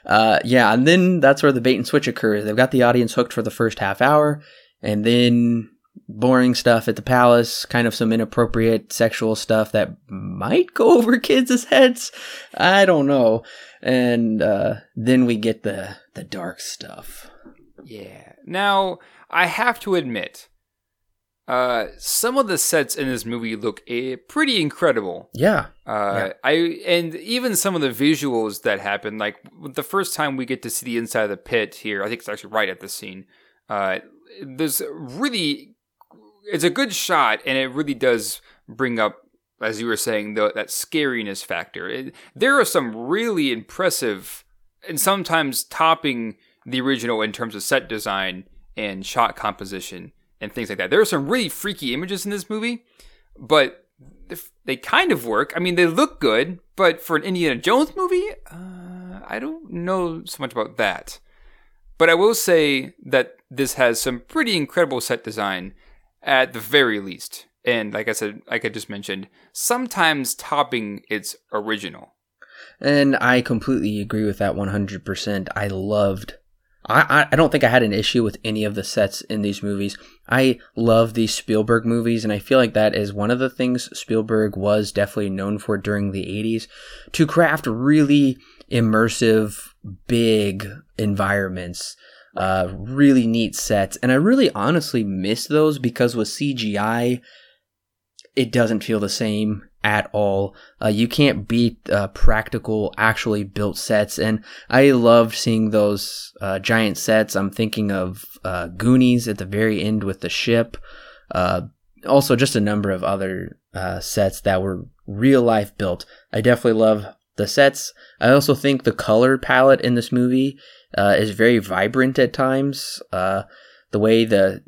Uh, yeah, and then that's where the bait and switch occurs. They've got the audience hooked for the first half hour, and then boring stuff at the palace, kind of some inappropriate sexual stuff that might go over kids' heads. I don't know. And uh, then we get the the dark stuff. Yeah. Now, I have to admit, uh, some of the sets in this movie look eh, pretty incredible. Yeah. Uh, I and even some of the visuals that happen, like the first time we get to see the inside of the pit here, I think it's actually right at the scene. Uh, there's really, it's a good shot, and it really does bring up, as you were saying, the, that scariness factor. It, there are some really impressive, and sometimes topping the original in terms of set design and shot composition and things like that. There are some really freaky images in this movie, but they kind of work. I mean, they look good, but for an Indiana Jones movie, uh, I don't know so much about that. But I will say that this has some pretty incredible set design at the very least. And like I said, like I just mentioned, sometimes topping its original. And I completely agree with that 100%. I loved. I, I- don't think I had an issue with any of the sets in these movies. I love these Spielberg movies, and I feel like that is one of the things Spielberg was definitely known for during the 80s to craft really immersive, big environments, uh, really neat sets. And I really honestly miss those because with CGI, it doesn't feel the same at all. Uh, you can't beat uh, practical, actually built sets, and I loved seeing those uh, giant sets. I'm thinking of uh, Goonies at the very end with the ship. Uh, also, just a number of other uh, sets that were real life built. I definitely love the sets. I also think the color palette in this movie is very vibrant at times. The way the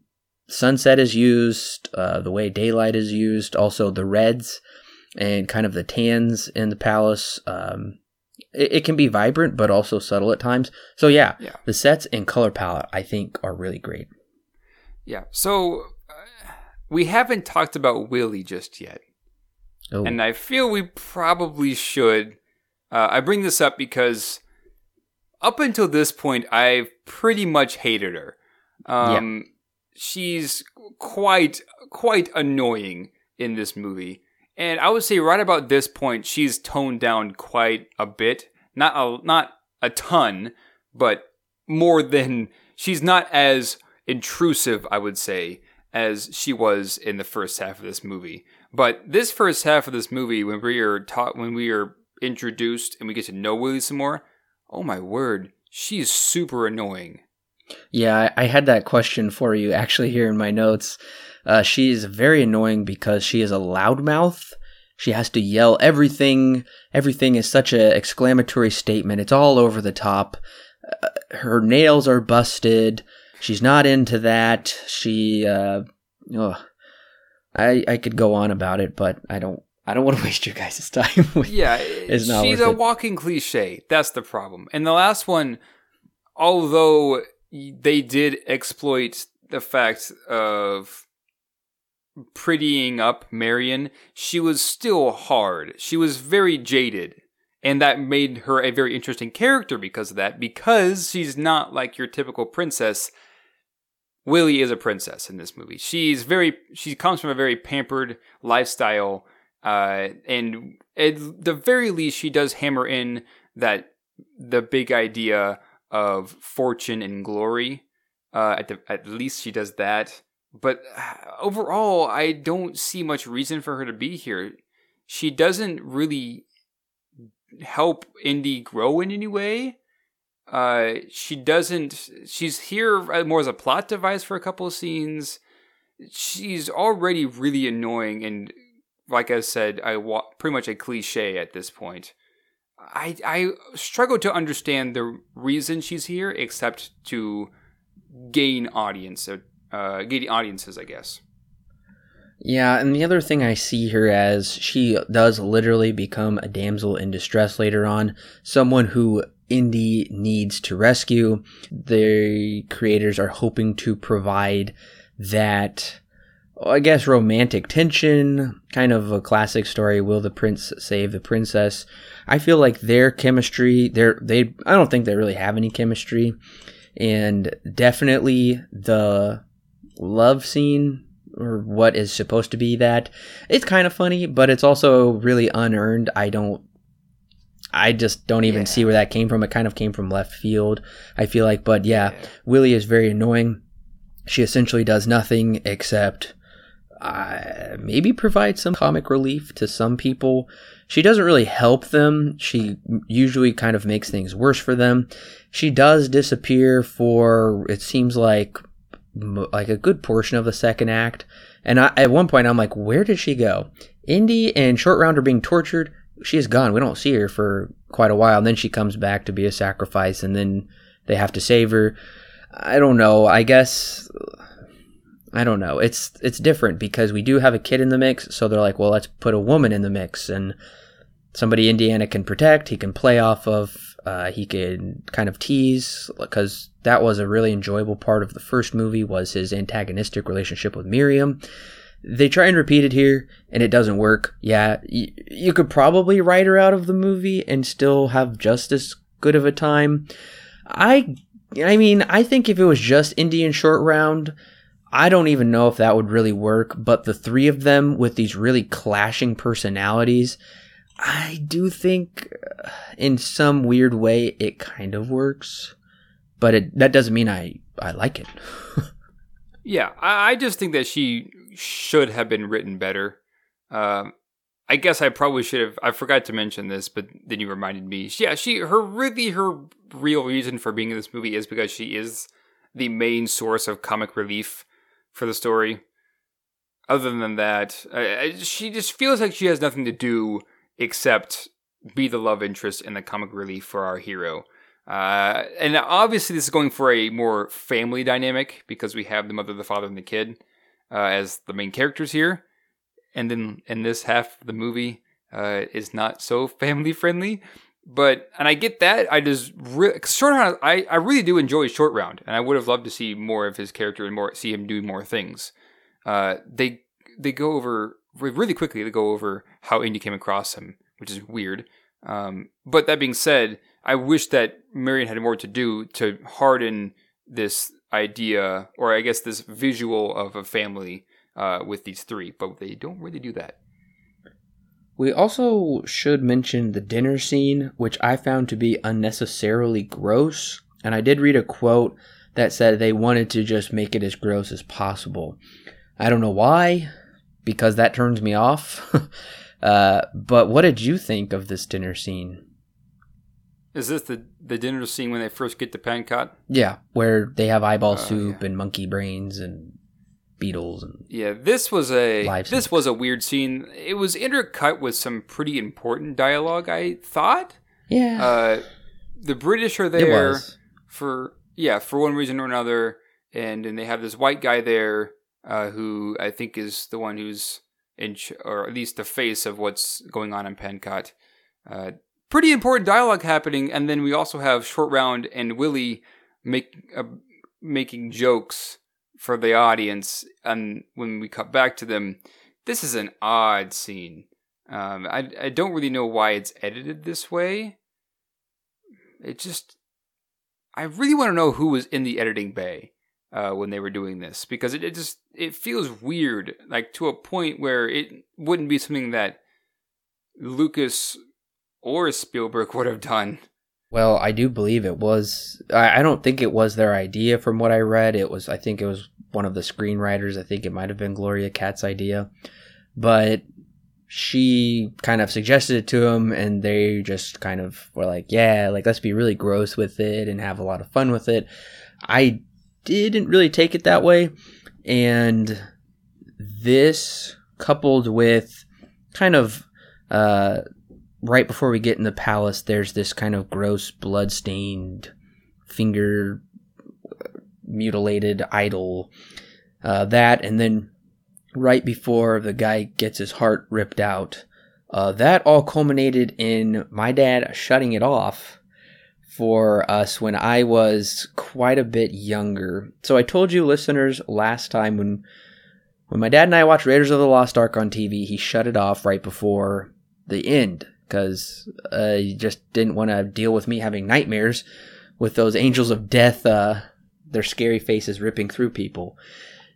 sunset is used, the way daylight is used, also the reds and kind of the tans in the palace. Um, it, it can be vibrant, but also subtle at times. So yeah, Yeah. the sets and color palette I think are really great. Yeah. So uh, we haven't talked about Willie just yet. Oh, and I feel we probably should. Uh, I bring this up because up until this point, I've pretty much hated her. Um, She's quite quite annoying in this movie, and I would say right about this point, she's toned down quite a bit. Not a not a ton, but more than she's not as intrusive, I would say, as she was in the first half of this movie. But this first half of this movie, when we are taught, when we are introduced and we get to know Willie some more, oh my word, she's super annoying. Yeah, I I had that question for you actually here in my notes. Uh, she is very annoying because she is a loudmouth. She has to yell everything. Everything is such an exclamatory statement. It's all over the top. Uh, her nails are busted. She's not into that. She, uh, ugh. I I could go on about it, but I don't. I don't want to waste your guys' time. With, Yeah, It's not she's a it. walking cliche. That's the problem. And the last one, although they did exploit the fact of prettying up Marion, she was still hard. She was very jaded. And that made her a very interesting character because of that, because she's not like your typical princess. Willie is a princess in this movie. She's very, she comes from a very pampered lifestyle. Uh, and at the very least, she does hammer in that the big idea of fortune and glory. Uh, at the at least she does that. But uh, overall, I don't see much reason for her to be here. She doesn't really help Indy grow in any way. Uh, she doesn't. She's here uh, more as a plot device for a couple of scenes. She's already really annoying and like I said, I wa- pretty much a cliche at this point. I I struggle to understand the reason she's here, except to gain audience, uh, gain audiences, I guess. Yeah, and the other thing I see her as, she does literally become a damsel in distress later on, someone who Indy needs to rescue. The creators are hoping to provide that, I guess, romantic tension, kind of a classic story. Will the prince save the princess? I feel like their chemistry, they're, they, I don't think they really have any chemistry. And definitely the love scene or what is supposed to be that. It's kind of funny, but it's also really unearned. I don't I just don't even yeah. see where that came from. It kind of came from left field, I feel like. But yeah, yeah. Willie is very annoying. She essentially does nothing except uh, maybe provide some comic relief to some people. She doesn't really help them. She usually kind of makes things worse for them. She does disappear for, it seems like, like a good portion of the second act. And I, at one point, I'm like, where did she go? Indy and Short Round are being tortured. She is gone. We don't see her for quite a while. And then she comes back to be a sacrifice, and then they have to save her. I don't know. I guess I don't know. It's it's different because we do have a kid in the mix, so they're like, well, let's put a woman in the mix and somebody Indiana can protect. He can play off of. Uh, he can kind of tease because that was a really enjoyable part of the first movie was his antagonistic relationship with Marion. They try and repeat it here, and it doesn't work. Yeah, y- you could probably write her out of the movie and still have just as good of a time. I, I mean, I think if it was just Indy and Short Round, I don't even know if that would really work. But the three of them with these really clashing personalities, I do think, uh, in some weird way, it kind of works but it, that doesn't mean I I like it. yeah, I, I, just think that she should have been written better. Um, I guess I probably should have. I forgot to mention this, but then you reminded me. Yeah, she her really her real reason for being in this movie is because she is the main source of comic relief for the story. Other than that, I, I, she just feels like she has nothing to do except be the love interest and the comic relief for our hero. Uh, and obviously, this is going for a more family dynamic because we have the mother, the father, and the kid uh, as the main characters here. And then in this half of the movie uh, is not so family friendly. But and I get that. I just re- short round. I, I really do enjoy short round, and I would have loved to see more of his character and more see him do more things. Uh, they they go over really quickly. to go over how Indy came across him, which is weird. Um, but that being said, I wish that Marion had more to do to harden this idea, or I guess this visual of a family uh, with these three, but they don't really do that. We also should mention the dinner scene, which I found to be unnecessarily gross. And I did read a quote that said they wanted to just make it as gross as possible. I don't know why, because that turns me off. uh, but what did you think of this dinner scene? Is this the the dinner scene when they first get to Pankot? Yeah, where they have eyeball uh, soup yeah. and monkey brains and beetles and yeah. This was a this snakes. was a weird scene. It was intercut with some pretty important dialogue. I thought. Yeah. Uh, the British are there for yeah for one reason or another, and and they have this white guy there uh, who I think is the one who's in ch- or at least the face of what's going on in Pankot. Uh, pretty important dialogue happening, and then we also have Short Round and Willie make uh, making jokes for the audience. And when we cut back to them, this is an odd scene. Um, I I don't really know why it's edited this way. It just, I really want to know who was in the editing bay uh, when they were doing this because it, it just it feels weird, like to a point where it wouldn't be something that Lucas or Spielberg would have done. Well, I do believe it was. I, I don't think it was their idea from what I read. It was, I think it was one of the screenwriters. I think it might have been Gloria Katz's idea. But she kind of suggested it to him, and they just kind of were like, yeah, like let's be really gross with it and have a lot of fun with it. I didn't really take it that way. And this coupled with kind of uh, right before we get in the palace, there's this kind of gross, blood-stained, finger mutilated idol. Uh, that, and then right before the guy gets his heart ripped out, uh, that all culminated in my dad shutting it off for us when I was quite a bit younger. So I told you listeners last time when when my dad and I watched Raiders of the Lost Ark on TV, he shut it off right before the end because uh, he just didn't want to deal with me having nightmares with those angels of death, uh, their scary faces ripping through people.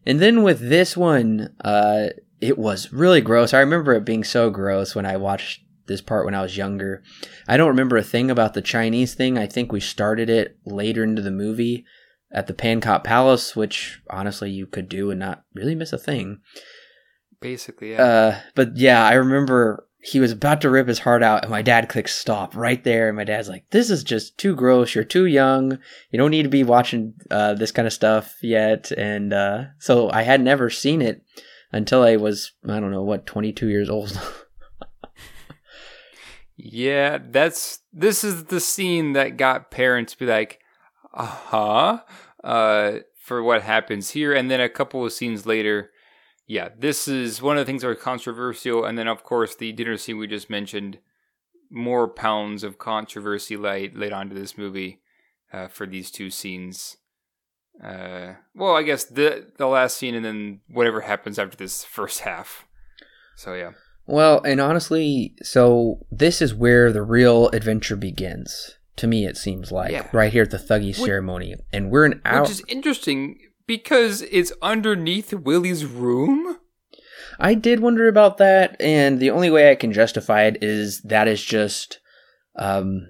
And then with this one, uh, it was really gross. I remember it being so gross when I watched this part when I was younger. I don't remember a thing about the Chinese thing. I think we started it later into the movie at the Pankot Palace, which honestly you could do and not really miss a thing. Basically, yeah. Uh, but yeah, I remember he was about to rip his heart out, and my dad clicks stop right there. And my dad's like, "This is just too gross. You're too young. You don't need to be watching uh, this kind of stuff yet." And uh, so I had never seen it until I was I don't know what 22 years old. yeah, that's this is the scene that got parents be like, "Uh-huh," uh, for what happens here, and then a couple of scenes later yeah, this is one of the things that are controversial. And then, of course, the dinner scene we just mentioned, more pounds of controversy laid, laid onto this movie uh, for these two scenes. Uh, well, I guess the the last scene and then whatever happens after this first half. So, yeah. Well, and honestly, so this is where the real adventure begins. To me, it seems like yeah. right here at the Thuggee ceremony, and we're an hour. Which is interesting because it's underneath Willie's room? I did wonder about that, and the only way I can justify it is that is just um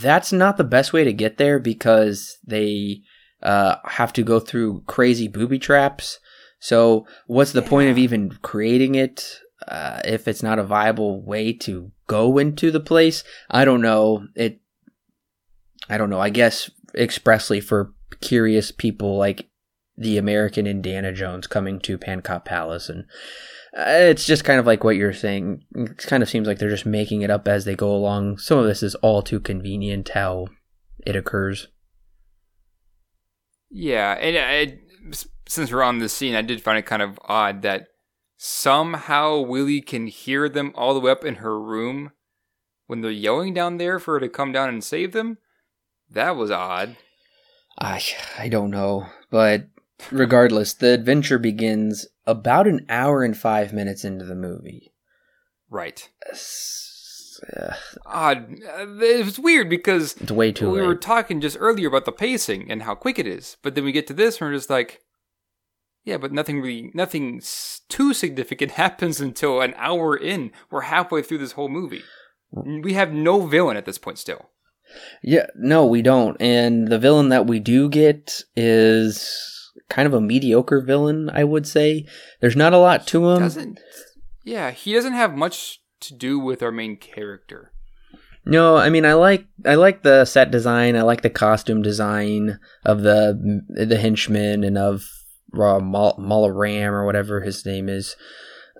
that's not the best way to get there because they uh have to go through crazy booby traps. So what's the yeah. point of even creating it uh, if it's not a viable way to go into the place? I don't know. It I don't know. I guess expressly for curious people like the American Indiana Jones coming to Pankot Palace, and uh, it's just kind of like what you're saying. It kind of seems like they're just making it up as they go along. Some of this is all too convenient how it occurs. Yeah, and I, since we're on this scene, I did find it kind of odd that somehow Willie can hear them all the way up in her room when they're yelling down there for her to come down and save them. That was odd. I I don't know, but regardless, the adventure begins about an hour and five minutes into the movie. Right. Uh, Odd. It's weird because it's way too. We late. were talking just earlier about the pacing and how quick it is, but then we get to this and we're just like, yeah, but nothing really, nothing too significant happens until an hour in. We're halfway through this whole movie. We have no villain at this point still. Yeah, no, we don't. And the villain that we do get is kind of a mediocre villain, I would say. There's not a lot to him. Doesn't Yeah, he doesn't have much to do with our main character. No, I mean I like I like the set design. I like the costume design of the the henchmen and of uh, Mal- Mola Ram or whatever his name is.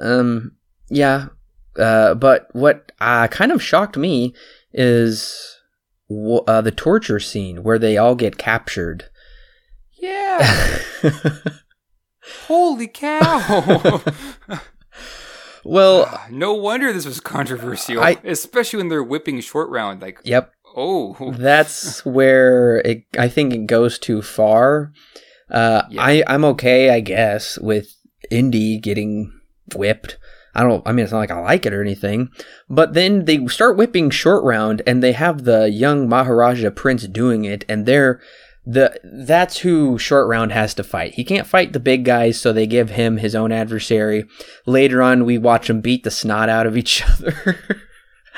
Um, yeah, uh, but what uh, kind of shocked me is uh, the torture scene where they all get captured. Yeah. Holy cow. well, uh, no wonder this was controversial, I, especially when they're whipping short round. Like, yep. Oh, that's where it. I think it goes too far. Uh, yeah. I I'm okay, I guess, with Indy getting whipped. I don't, I mean, it's not like I like it or anything. But then they start whipping short round and they have the young Maharaja Prince doing it and they're, the, that's who short round has to fight. He can't fight the big guys, so they give him his own adversary. Later on, we watch them beat the snot out of each other.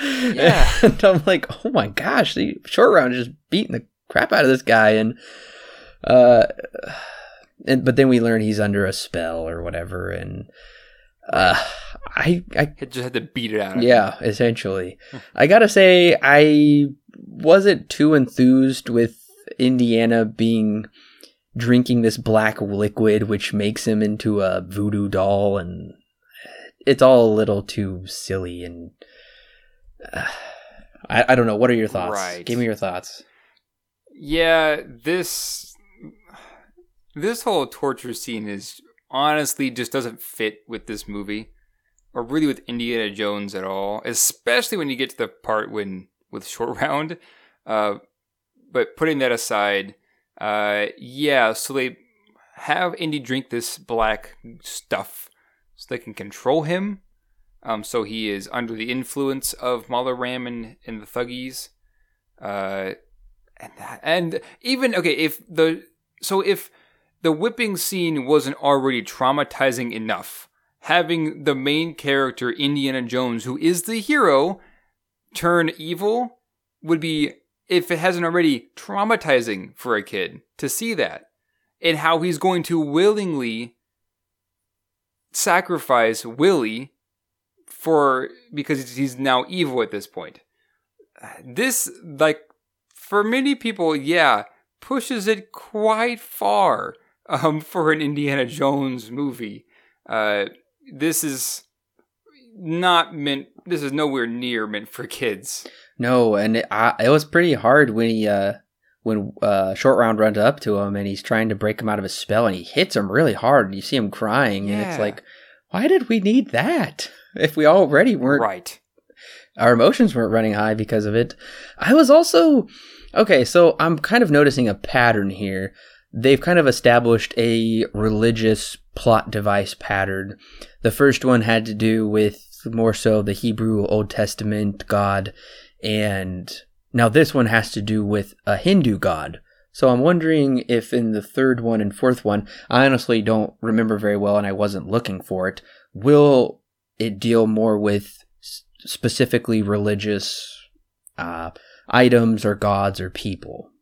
yeah. And I'm like, oh my gosh, the short round is just beating the crap out of this guy. And, uh, and, but then we learn he's under a spell or whatever. And, uh, I I just had to beat it out. yeah, essentially. I gotta say, I wasn't too enthused with Indiana being drinking this black liquid, which makes him into a voodoo doll, and it's all a little too silly and I, I don't know. What are your thoughts? Right. Give me your thoughts. Yeah, this this whole torture scene is honestly just doesn't fit with this movie, or really with Indiana Jones at all. Especially when you get to the part when with Short Round. Uh, but putting that aside, uh, yeah. So they have Indy drink this black stuff so they can control him. Um, so he is under the influence of Mola Ram and, and the Thuggees. Uh, and that, and even okay, if the so if the whipping scene wasn't already traumatizing enough, having the main character Indiana Jones, who is the hero, turn evil would be if it hasn't already traumatizing for a kid to see that. And how he's going to willingly sacrifice Willie for because he's now evil at this point. This like for many people, yeah, pushes it quite far um, for an Indiana Jones movie. Uh, this is not meant. This is nowhere near meant for kids. No, and it, I, it was pretty hard when he uh, when uh, Short Round runs up to him and he's trying to break him out of his spell and he hits him really hard and you see him crying and it's like, why did we need that if we already weren't Right. our emotions weren't running high because of it. I was also okay, so I'm kind of noticing a pattern here. They've kind of established a religious plot device pattern. The first one had to do with more so the Hebrew Old Testament God, and now this one has to do with a Hindu God. So I'm wondering if in the third one and fourth one, I honestly don't remember very well and I wasn't looking for it, will it deal more with specifically religious uh, items or gods or people?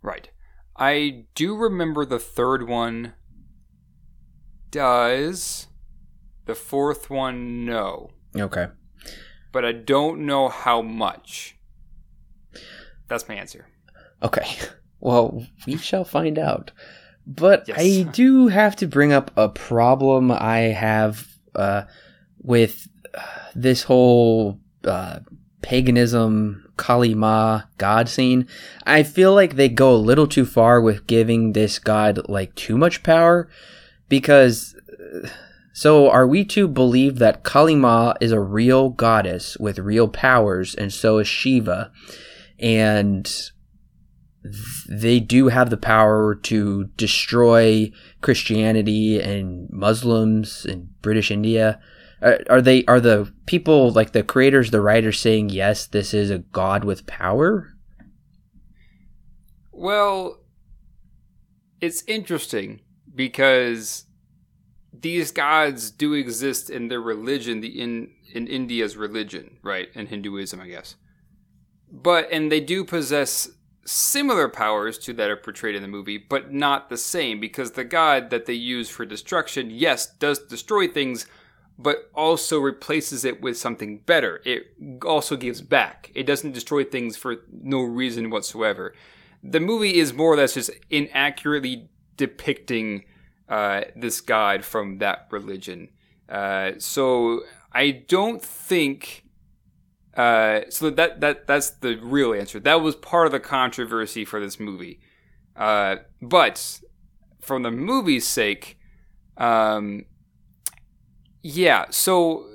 Right. I do remember the third one does. The fourth one, no. Okay. But I don't know how much. That's my answer. Okay. Well, we shall find out. But Yes. I do have to bring up a problem I have uh, with uh, this whole uh, paganism, Kali Ma god scene. I feel like they go a little too far with giving this god like too much power because. uh, So, are we to believe that Kali Ma is a real goddess with real powers, and so is Shiva, and they do have the power to destroy Christianity and Muslims in British India. Are, they are the people like the creators, the writers saying yes, this is a god with power? Well, it's interesting because these gods do exist in their religion, the in in India's religion, right? In Hinduism, I guess. But and they do possess similar powers to that are portrayed in the movie, but not the same because the god that they use for destruction, yes, does destroy things, but also replaces it with something better. It also gives back. It doesn't destroy things for no reason whatsoever. The movie is more or less just inaccurately depicting uh, this god from that religion. Uh, so I don't think. Uh, so that that that's the real answer. That was part of the controversy for this movie. Uh, but from the movie's sake, um, yeah. So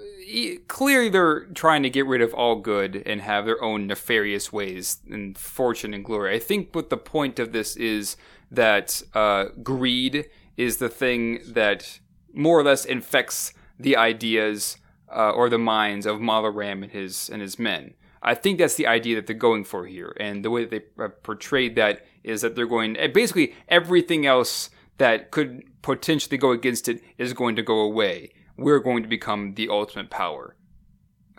clearly they're trying to get rid of all good and have their own nefarious ways and fortune and glory. I think what the point of this is that uh, greed is the thing that more or less infects the ideas uh, or the minds of Mola Ram and his and his men. I think that's the idea that they're going for here, and the way that they uh, portrayed that is that they're going basically everything else that could potentially go against it is going to go away. We're going to become the ultimate power.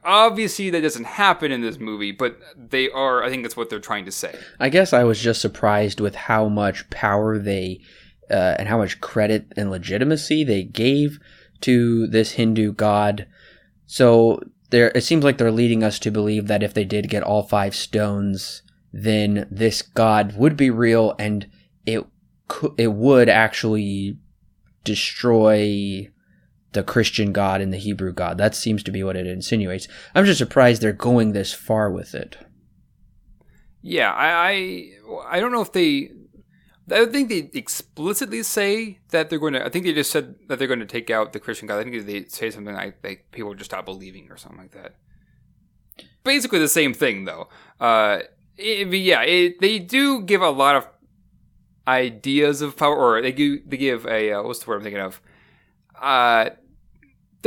Obviously, that doesn't happen in this movie, but they are. I think that's what they're trying to say. I guess I was just surprised with how much power they uh, and how much credit and legitimacy they gave to this Hindu god. So there, it seems like they're leading us to believe that if they did get all five stones, then this god would be real, and it cou- it would actually destroy the Christian God and the Hebrew God. That seems to be what it insinuates. I'm just surprised they're going this far with it. Yeah, I, I, I don't know if they. I don't think they explicitly say that they're going to. I think they just said that they're going to take out the Christian God. I think they say something like, like people just stop believing or something like that. Basically the same thing, though. Uh, it, yeah, it, they do give a lot of ideas of power, or they give they give a uh, what's the word I'm thinking of? Uh,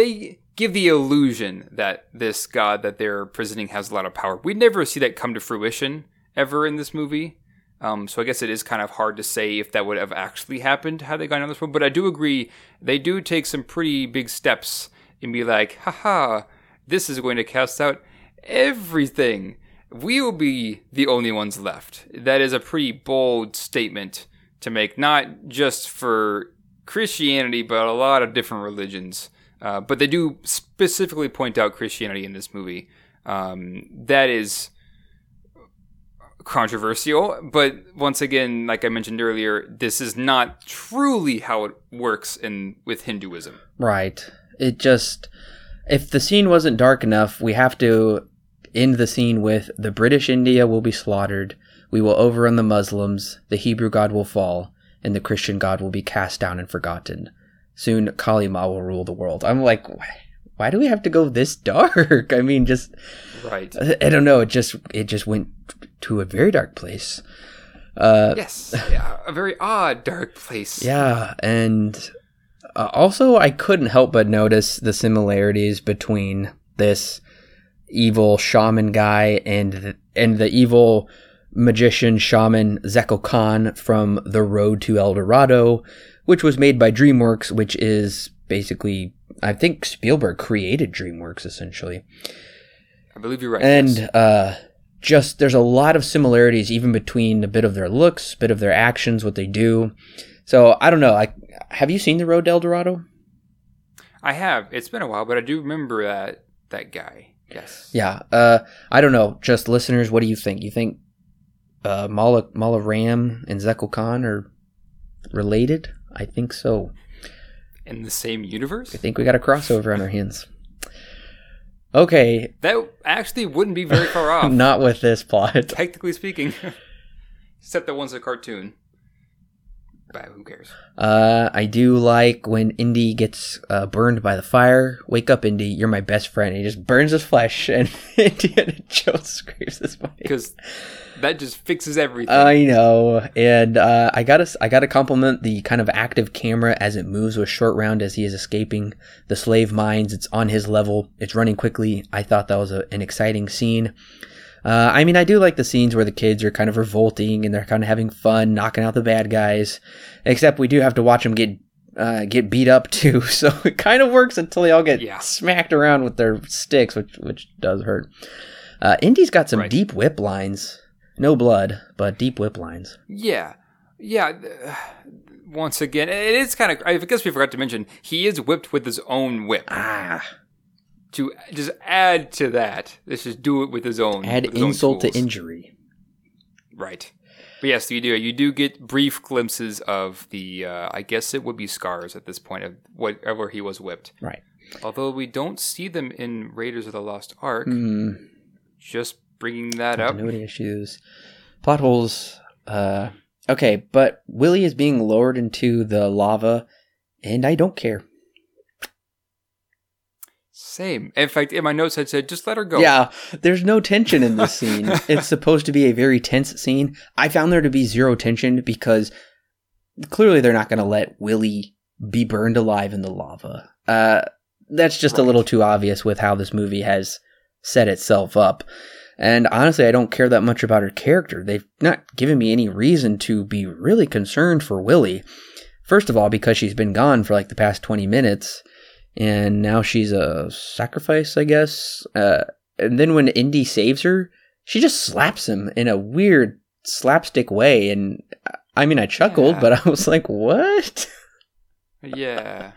they give the illusion that this god that they're presenting has a lot of power. We never see that come to fruition ever in this movie. Um, so I guess it is kind of hard to say if that would have actually happened had they gone down this road. But I do agree they do take some pretty big steps and be like, haha, this is going to cast out everything. We will be the only ones left. That is a pretty bold statement to make, not just for Christianity, but a lot of different religions. Uh, but they do specifically point out Christianity in this movie. Um, that is controversial, but once again, like I mentioned earlier, this is not truly how it works in with Hinduism. Right. It just if the scene wasn't dark enough, we have to end the scene with the British India will be slaughtered, we will overrun the Muslims, the Hebrew God will fall, and the Christian God will be cast down and forgotten. Soon Kali Ma will rule the world. I'm like, why, why do we have to go this dark? I mean, just right. I, I don't know. It just it just went to a very dark place. Uh, yes, yeah, a very odd dark place. Yeah, and uh, also I couldn't help but notice the similarities between this evil shaman guy and the, and the evil magician shaman Tzekel-Kan from The Road to El Dorado, which was made by DreamWorks, which is basically I think Spielberg created DreamWorks essentially. I believe you're right. And yes. uh, just there's a lot of similarities even between a bit of their looks, a bit of their actions, what they do. So I don't know. I have you seen the Road to El Dorado? I have. It's been a while, but I do remember that that guy. Yes. Yeah. Uh, I don't know. Just listeners, what do you think? You think uh, Mola Mola Ram and Tzekel-Kan are related? I think so. In the same universe? I think we got a crossover on our hands. Okay. That actually wouldn't be very far off. Not with this plot. Technically speaking. Except that one's a cartoon. But who cares? Uh, I do like when Indy gets uh, burned by the fire. Wake up, Indy! You're my best friend. he just burns his flesh, and Indiana Jones screams his body because that just fixes everything. I know, and uh, I gotta I gotta compliment the kind of active camera as it moves with short round as he is escaping the slave mines. It's on his level. It's running quickly. I thought that was a, an exciting scene. Uh, I mean, I do like the scenes where the kids are kind of revolting and they're kind of having fun, knocking out the bad guys. Except we do have to watch them get uh, get beat up too. So it kind of works until they all get yeah. smacked around with their sticks, which which does hurt. Uh, Indy's got some Right. deep whip lines. No blood, but deep whip lines. Yeah, yeah. uh, Once again, it is kind of. I guess we forgot to mention he is whipped with his own whip. Ah, To just add to that, let's just do it with his own. add his own insult to injury. Right. But yes, you do. You do get brief glimpses of the. Uh, I guess it would be scars at this point of whatever he was whipped. Right. Although we don't see them in Raiders of the Lost Ark. Hmm. Just bringing that up. Continuity issues. Plot holes. Uh, okay, but Willie is being lowered into the lava, and I don't care. Same. In fact, in my notes, I said just let her go. Yeah, there's no tension in this scene. it's supposed to be a very tense scene. I found there to be zero tension because clearly they're not going to let Willie be burned alive in the lava. Uh, that's just a little too obvious with how this movie has set itself up. And honestly, I don't care that much about her character. They've not given me any reason to be really concerned for Willie. First of all, because she's been gone for like the past 20 minutes, and now she's a sacrifice, I guess. Uh, and then when Indy saves her, she just slaps him in a weird slapstick way. And I mean, I chuckled, Yeah. but I was like, what? Yeah.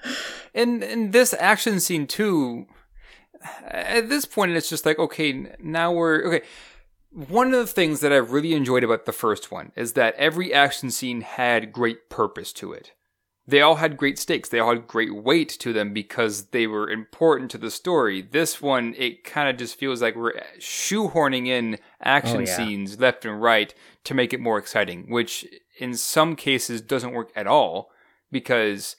And in this action scene too, at this point it's just like okay, now we're okay. One of the things that I really enjoyed about the first one is that every action scene had great purpose to it. They all had great stakes. They all had great weight to them because they were important to the story. This one, it kind of just feels like we're shoehorning in action Oh, yeah. scenes left and right to make it more exciting, which in some cases doesn't work at all because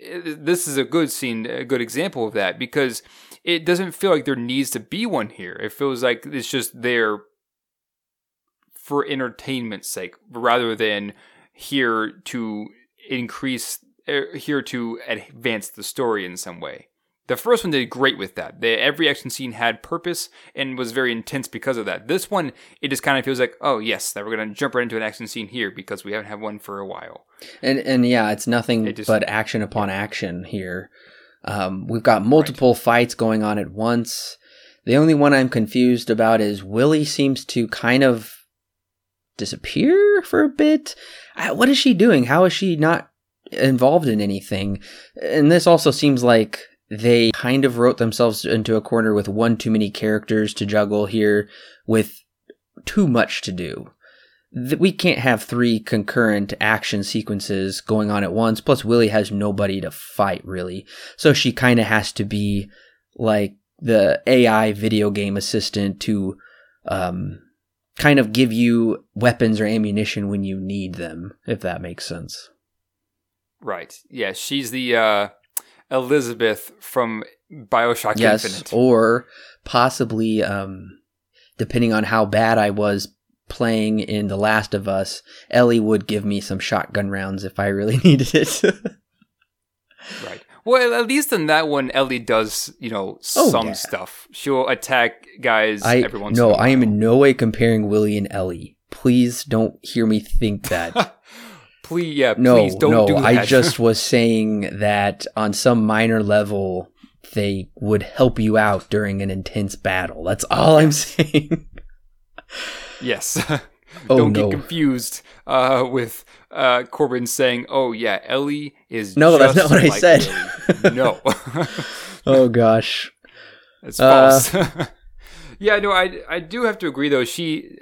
eh, this is a good scene, a good example of that because it doesn't feel like there needs to be one here. It feels like it's just there for entertainment's sake rather than here to increase er, here to advance the story in some way. The first one did great with that. The, every action scene had purpose and was very intense because of that. This one, it just kind of feels like, oh yes, that we're gonna jump right into an action scene here because we haven't had one for a while. And and yeah, it's nothing It just- but action upon action here. Um, we've got multiple fights going on at once. The only one I'm confused about is Willie seems to kind of disappear for a bit. What is she doing? How is she not involved in anything? And this also seems like they kind of wrote themselves into a corner with one too many characters to juggle here with too much to do we can't have three concurrent action sequences going on at once. Plus, Willie has nobody to fight really, so she kind of has to be like the AI video game assistant to um, kind of give you weapons or ammunition when you need them, if that makes sense. Right. Yeah, she's the uh, Elizabeth from Bioshock yes, Infinite. or possibly, um, depending on how bad I was playing in The Last of Us, Ellie would give me some shotgun rounds if I really needed it. Right. Well, at least in that one, Ellie does, you know, Oh, some yeah. stuff. She'll attack guys I every once no, in a while. I am in no way comparing Willie and Ellie. Please don't hear me think that. please, yeah, no, please don't no, do that. I just was saying that on some minor level they would help you out during an intense battle. That's all I'm saying. yes. Oh, don't no. get confused uh, with uh, Corbin saying, "Oh yeah, Ellie is." No, that's not what I said. No, oh gosh. it's Uh, false. yeah, no, I I do have to agree though. She,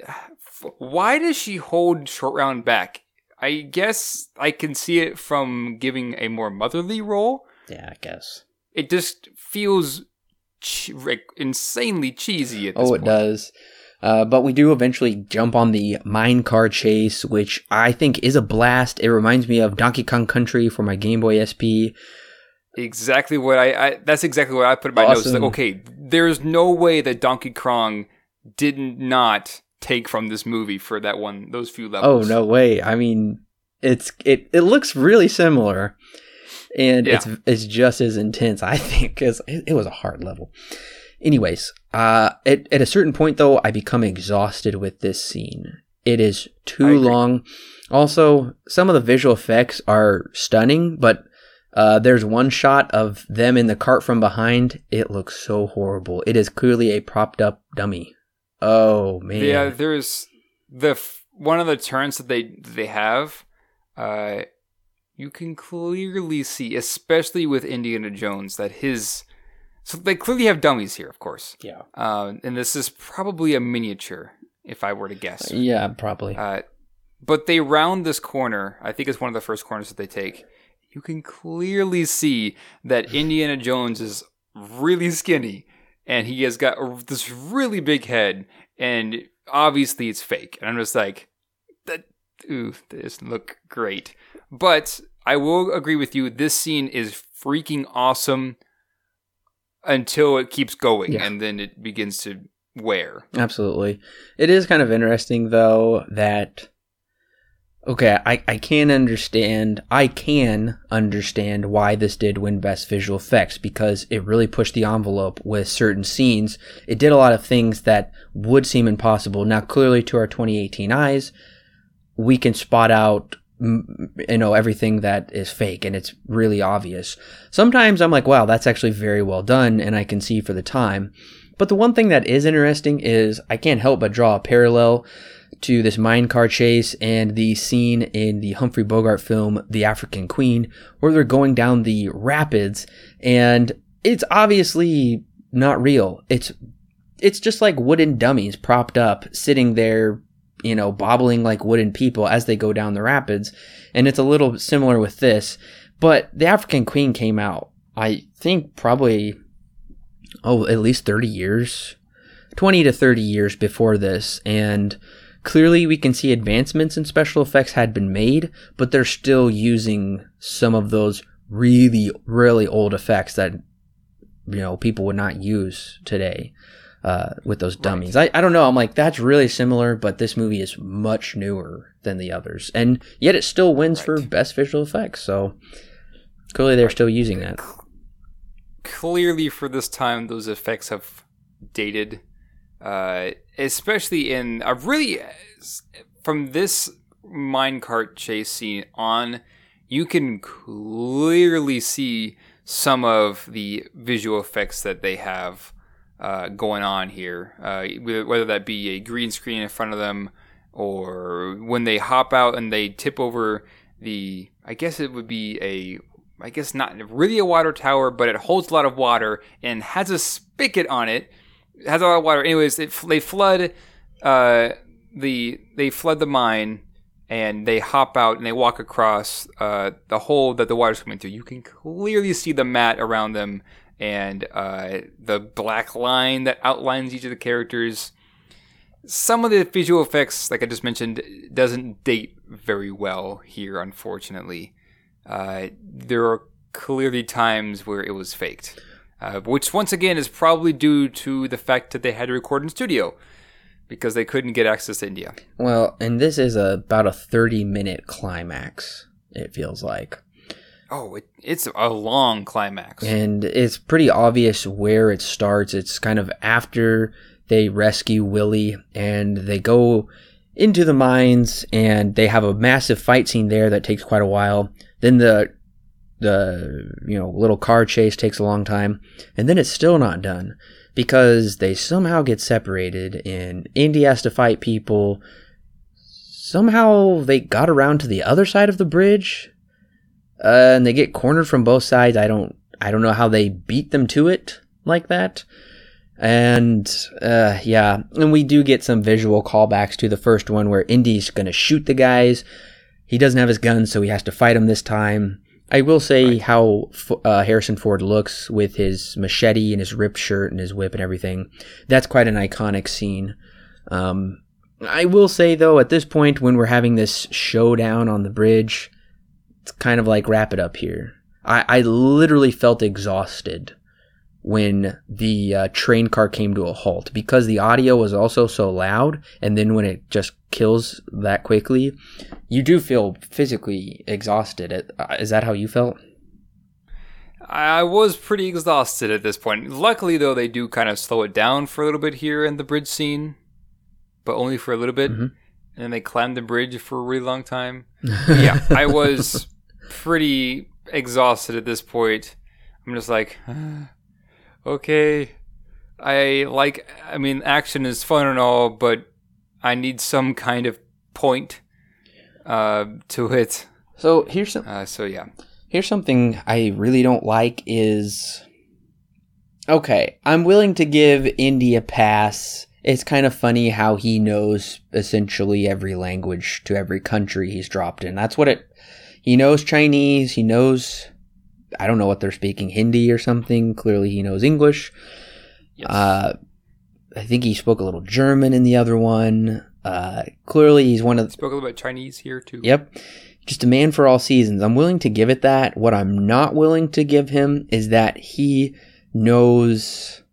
why does she hold short round back? I guess I can see it from giving a more motherly role. Yeah, I guess. It just feels che- like insanely cheesy at this Oh, it point. does. Uh, but we do eventually jump on the mine car chase, which I think is a blast. It reminds me of Donkey Kong Country for my Game Boy SP. Exactly what I, I that's exactly what I put in my notes. Like, okay, there's no way that Donkey Kong did not take from this movie for that one those few levels. Oh no way! I mean, it's it it looks really similar, and Yeah. it's it's just as intense. I think because it, it was a hard level. Anyways, uh, at at a certain point though, I become exhausted with this scene. It is too long. Also, some of the visual effects are stunning, but uh, there's one shot of them in the cart from behind. It looks so horrible. It is clearly a propped up dummy. Oh man. Yeah, there's the f- one of the turns that they they have. Uh, you can clearly see, especially with Indiana Jones, that his so they clearly have dummies here, of course. yeah. Uh, and this is probably a miniature, if I were to guess. Yeah, probably. Uh, but they round this corner. I think it's one of the first corners that they take. You can clearly see that Indiana Jones is really skinny, and he has got a- this really big head, and obviously it's fake. And I'm just like, that, ooh, this look great. But I will agree with you. This scene is freaking awesome until it keeps going, Yeah. and then it begins to wear. Absolutely. It is kind of interesting though that okay, I, I can understand I can understand why this did win best visual effects because it really pushed the envelope with certain scenes. It did a lot of things that would seem impossible. Now clearly to our 2018 eyes, we can spot out you know everything that is fake and it's really obvious. Sometimes I'm like, wow, that's actually very well done and I can see for the time. But the one thing that is interesting is I can't help but draw a parallel to this mine car chase and the scene in the Humphrey Bogart film The African Queen where they're going down the rapids and it's obviously not real. It's it's just like wooden dummies propped up sitting there, you know, bobbling like wooden people as they go down the rapids. And it's a little similar with this, But the African Queen came out, I think, probably, oh, at least 30 years, 20 to 30 years before this. And clearly we can see advancements in special effects had been made, but they're still using some of those really, really old effects that, you know, people would not use today. Uh, with those dummies. Right. I, I don't know. I'm like, that's really similar, but this movie is much newer than the others. And yet it still wins right. for best visual effects. So clearly they're still using that. Clearly for this time, those effects have dated. Uh, especially in a really, from this minecart chase scene on, you can clearly see some of the visual effects that they have uh, going on here, uh, whether that be a green screen in front of them or when they hop out and they tip over the, I guess it would be a, I guess not really a water tower, but it holds a lot of water and has a spigot on it. Has a lot of water. Anyways, it, they flood uh, the they flood the mine and they hop out and they walk across uh, the hole that the water's coming through. You can clearly see the mat around them and uh, the black line that outlines each of the characters. Some of the visual effects, like I just mentioned, doesn't date very well here, unfortunately. Uh, there are clearly times where it was faked, uh, which once again is probably due to the fact that they had to record in studio because they couldn't get access to India. Well, and this is a, about a 30 minute climax, it feels like. Oh, it, it's a long climax. And it's pretty obvious where it starts. It's kind of after they rescue Willie and they go into the mines and they have a massive fight scene there that takes quite a while. Then the the you know little car chase takes a long time and then it's still not done because they somehow get separated and Indy has to fight people. Somehow they got around to the other side of the bridge uh, and they get cornered from both sides. I don't I don't know how they beat them to it like that. And uh, yeah, and we do get some visual callbacks to the first one where Indy's gonna shoot the guys. He doesn't have his gun, so he has to fight them this time. I will say right. how uh, Harrison Ford looks with his machete and his ripped shirt and his whip and everything. That's quite an iconic scene. Um, I will say though, at this point when we're having this showdown on the bridge, it's kind of like wrap it up here. I, I literally felt exhausted when the uh, train car came to a halt. Because the audio was also so loud and then when it just kills that quickly you do feel physically exhausted. Uh, is that how you felt? I was pretty exhausted at this point. Luckily though they do kind of slow it down for a little bit here in the bridge scene but only for a little bit. Mm-hmm. and then they climb the bridge for a really long time. Yeah i was pretty exhausted at this point. I'm just like, okay, I like. I mean, action is fun and all, but I need some kind of point uh, to it. So here's some. Uh, so yeah, here's something I really don't like is. Okay, I'm willing to give Indy a pass. It's kind of funny how he knows essentially every language to every country he's dropped in. That's what it he knows Chinese. He knows, I don't know what they're speaking, Hindi or something. Clearly, he knows English. Yes. Uh, I think he spoke a little German in the other one. Uh, clearly, he's one of the, spoke a little bit Chinese here too. Yep, just a man for all seasons. I'm willing to give it that. What I'm not willing to give him is that he knows.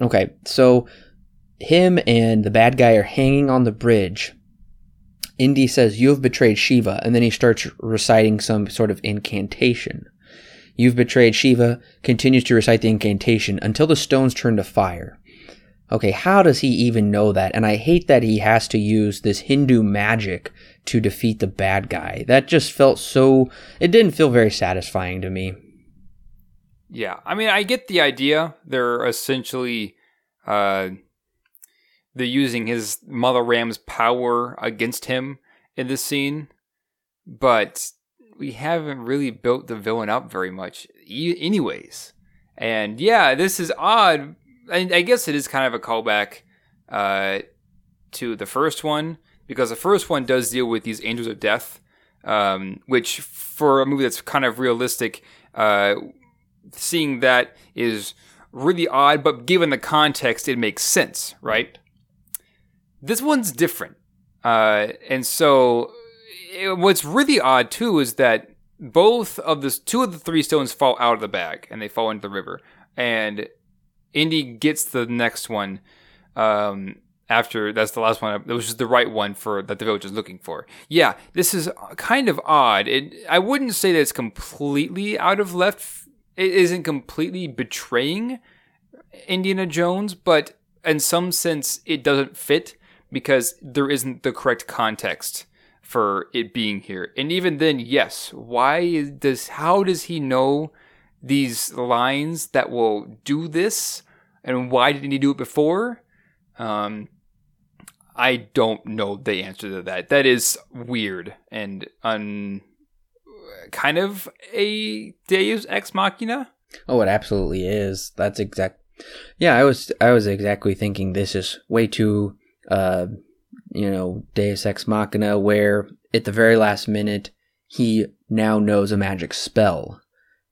Okay, so him and the bad guy are hanging on the bridge Indy says, You have betrayed Shiva, and then he starts reciting some sort of incantation. You've betrayed Shiva, continues to recite the incantation until the stones turn to fire. Okay, how does he even know that? And I hate that he has to use this Hindu magic to defeat the bad guy. That just felt so. It didn't feel very satisfying to me. Yeah, I mean, I get the idea. They're essentially uh, they're using his Mola Ram's power against him in this scene, but we haven't really built the villain up very much, anyways. And yeah, this is odd. And I guess it is kind of a callback uh, to the first one because the first one does deal with these angels of death um, which for a movie that's kind of realistic, uh, seeing that is really odd, but given the context, it makes sense, right? This one's different. Uh, and so it, what's really odd too is that both of the two of the three stones fall out of the bag and they fall into the river. And Indy gets the next one um, after that's the last one, which is the right one for that the village is looking for. Yeah, this is kind of odd. It I wouldn't say that it's completely out of left. It isn't completely betraying Indiana Jones, but in some sense, it doesn't fit because there isn't the correct context for it being here. And even then, yes, why does how does he know these lines that will do this? And why didn't he do it before? Um, I don't know the answer to that. That is weird and un kind of a Deus ex machina. Oh, it absolutely is. That's exact. Yeah, I was I was exactly thinking this is way too uh you know, Deus Ex Machina, where at the very last minute, he now knows a magic spell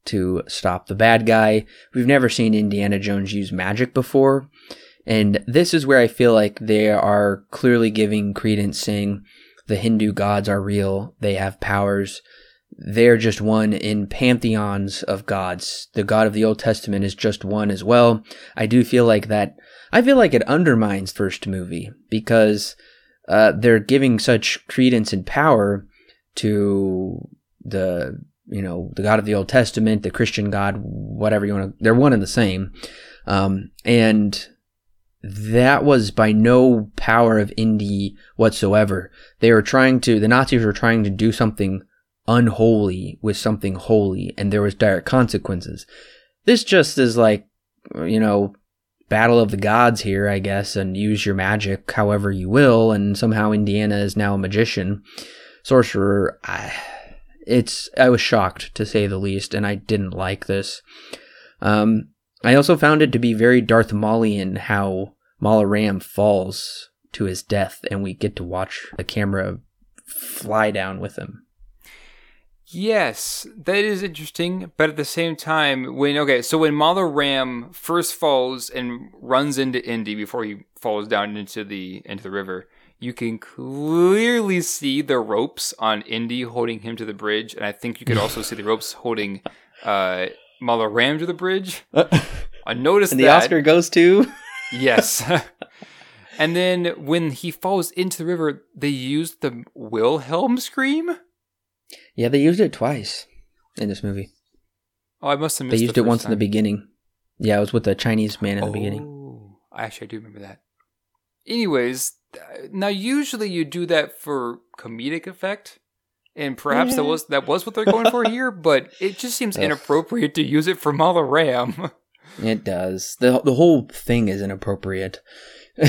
to stop the bad guy. We've never seen Indiana Jones use magic before. And this is where I feel like they are clearly giving credence saying the Hindu gods are real, they have powers. They're just one in pantheons of gods. The God of the Old Testament is just one as well. I do feel like that. I feel like it undermines first movie because uh, they're giving such credence and power to the you know the God of the Old Testament, the Christian God, whatever you want to. They're one and the same, um, and that was by no power of Indy whatsoever. They were trying to. The Nazis were trying to do something unholy with something holy, and there was dire consequences. This just is like you know battle of the gods here, I guess, and use your magic however you will. And somehow Indiana is now a magician, sorcerer. I, it's I was shocked to say the least, and I didn't like this. Um, I also found it to be very Darth Maulian how Mola Ram falls to his death, and we get to watch the camera fly down with him. Yes, that is interesting, but at the same time, when okay, so when Mola Ram first falls and runs into Indy before he falls down into the into the river, you can clearly see the ropes on Indy holding him to the bridge, and I think you could also see the ropes holding uh, Ram to the bridge. I noticed and the that. Oscar goes to yes. and then when he falls into the river, they used the Wilhelm scream. Yeah, they used it twice in this movie. Oh, I must have missed They used the it once first in the beginning. Yeah, it was with the Chinese man in the beginning. Oh, actually, I do remember that. Anyways, now usually you do that for comedic effect, and perhaps that was that was what they're going for here. But it just seems Ugh. inappropriate to use it for Mola Ram. It does. the The whole thing is inappropriate.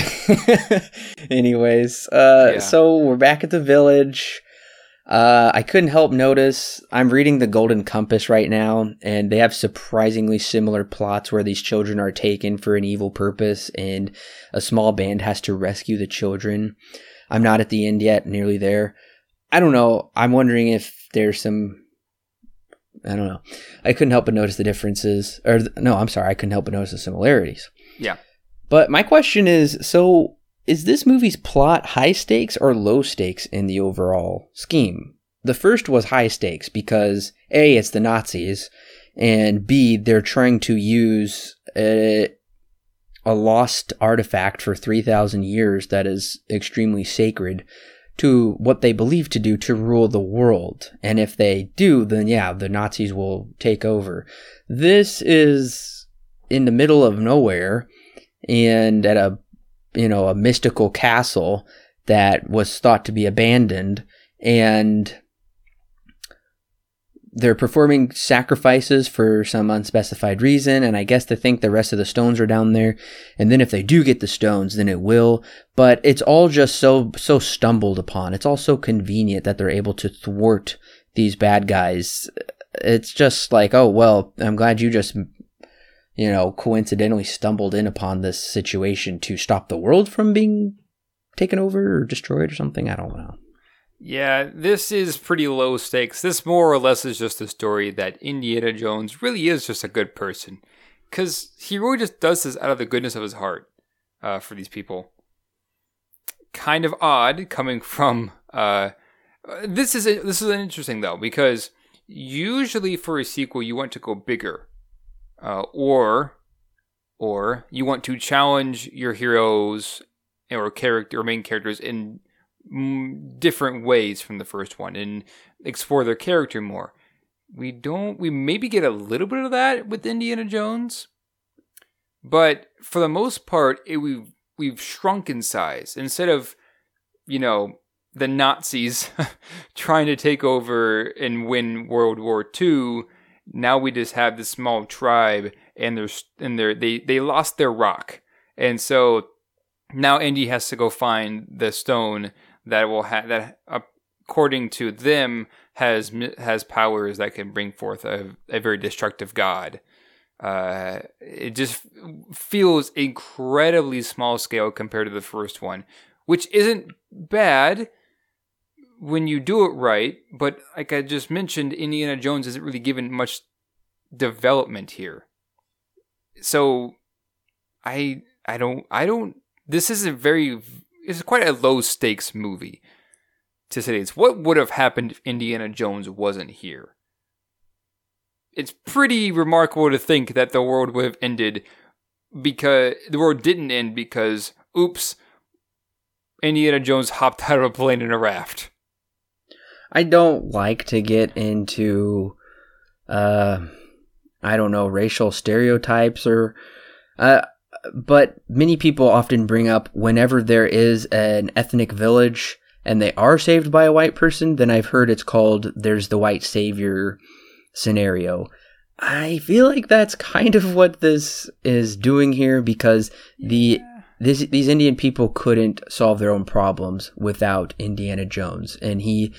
Anyways, uh, Yeah. so we're back at the village. Uh, I couldn't help notice. I'm reading the Golden Compass right now, and they have surprisingly similar plots where these children are taken for an evil purpose, and a small band has to rescue the children. I'm not at the end yet, nearly there. I don't know. I'm wondering if there's some. I don't know. I couldn't help but notice the differences. Or, no, I'm sorry. I couldn't help but notice the similarities. Yeah. But my question is so is this movie's plot high stakes or low stakes in the overall scheme? The first was high stakes because A, it's the Nazis, and B, they're trying to use a, a lost artifact for 3,000 years that is extremely sacred to what they believe to do to rule the world. And if they do, then yeah, the Nazis will take over. This is in the middle of nowhere and at a you know a mystical castle that was thought to be abandoned. And they're performing sacrifices for some unspecified reason. And i guess they think the rest of the stones are down there. And then if they do get the stones then it will. But it's all just so so stumbled upon. It's all so convenient that they're able to thwart these bad guys. It's just like oh well i'm glad you just you know, coincidentally stumbled in upon this situation to stop the world from being taken over or destroyed or something. I don't know. Yeah, this is pretty low stakes. This more or less is just a story that Indiana Jones really is just a good person. Because he really just does this out of the goodness of his heart uh, for these people. Kind of odd coming from. Uh, this is a, this is an interesting though because usually for a sequel you want to go bigger, uh, or or you want to challenge your heroes or character or main characters in different ways from the first one and explore their character more. We don't, we maybe get a little bit of that with Indiana Jones, but for the most part, it, we've we've shrunk in size. Instead of, you know, the Nazis trying to take over and win World War II, now we just have this small tribe, and they're and they're they they lost their rock, and so now Indy has to go find the stone that will have that according to them has has powers that can bring forth a, a very destructive god. Uh, it just feels incredibly small scale compared to the first one, which isn't bad when you do it right. But like I just mentioned, Indiana Jones isn't really given much development here. So I I don't I don't. This is a very it's quite a low stakes movie to say it's what would have happened if Indiana Jones wasn't here. It's pretty remarkable to think that the world would have ended because the world didn't end because oops Indiana Jones hopped out of a plane in a raft. I don't like to get into uh I don't know racial stereotypes or uh but many people often bring up whenever there is an ethnic village and they are saved by a white person, then I've heard it's called there's the white savior scenario. I feel like that's kind of what this is doing here because the yeah. this, these Indian people couldn't solve their own problems without Indiana Jones, and he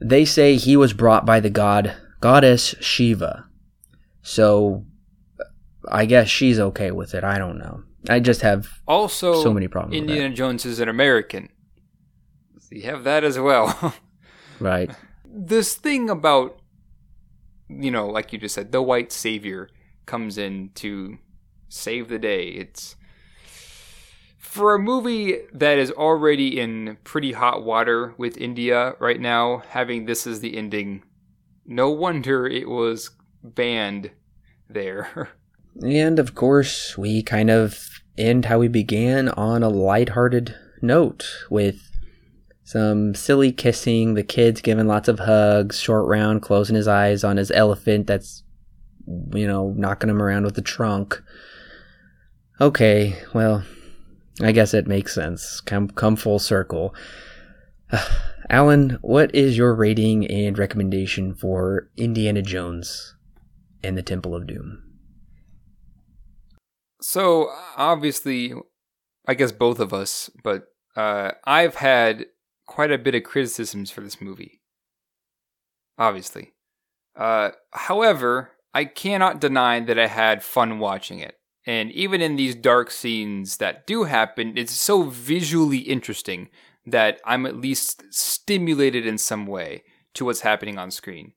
they say he was brought by the god goddess Shiva. So I guess she's okay with it. I don't know. I just have also so many problems. Indiana Jones is an American. So you have that as well. right. This thing about you know, like you just said, the white savior comes in to save the day. It's for a movie that is already in pretty hot water with India right now, having this as the ending. No wonder it was banned there. And of course, we kind of end how we began on a lighthearted note with some silly kissing, the kids giving lots of hugs, short round closing his eyes on his elephant that's, you know, knocking him around with the trunk. Okay, well, I guess it makes sense. Come, come full circle. Alan, what is your rating and recommendation for Indiana Jones and the Temple of Doom? So obviously, I guess both of us, but uh, I've had quite a bit of criticisms for this movie. Obviously. Uh, however, I cannot deny that I had fun watching it. And even in these dark scenes that do happen, it's so visually interesting that I'm at least stimulated in some way to what's happening on screen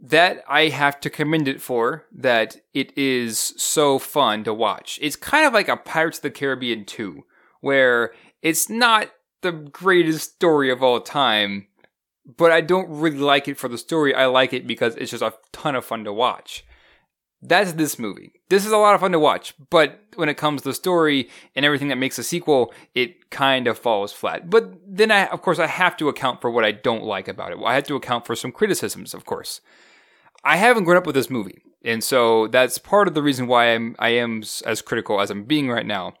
that I have to commend it for that it is so fun to watch. It's kind of like a Pirates of the Caribbean 2 where it's not the greatest story of all time, but I don't really like it for the story. I like it because it's just a ton of fun to watch. That's this movie. This is a lot of fun to watch, but when it comes to the story and everything that makes a sequel, it kind of falls flat. But then I, of course, I have to account for what I don't like about it. I have to account for some criticisms, of course. I haven't grown up with this movie, and so that's part of the reason why I'm I am as critical as I'm being right now.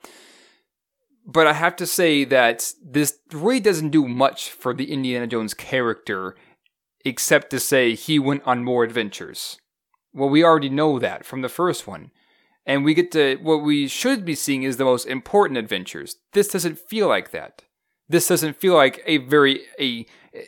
But I have to say that this really doesn't do much for the Indiana Jones character, except to say he went on more adventures. Well, we already know that from the first one. And we get to what we should be seeing is the most important adventures. This doesn't feel like that. This doesn't feel like a very a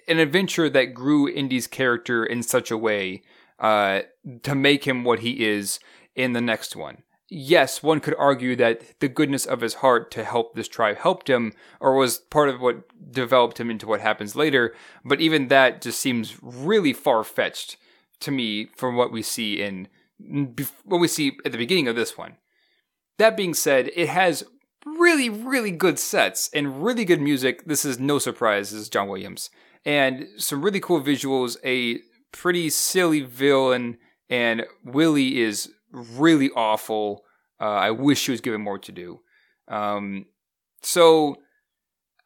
an adventure that grew Indy's character in such a way uh, to make him what he is in the next one. yes, one could argue that the goodness of his heart to help this tribe helped him, or was part of what developed him into what happens later. But even that just seems really far fetched to me from what we see in what we see at the beginning of this one. That being said, it has really, really good sets and really good music. This is no surprise. This is John Williams. And some really cool visuals, a pretty silly villain, and Willie is really awful. Uh, I wish she was given more to do. Um, so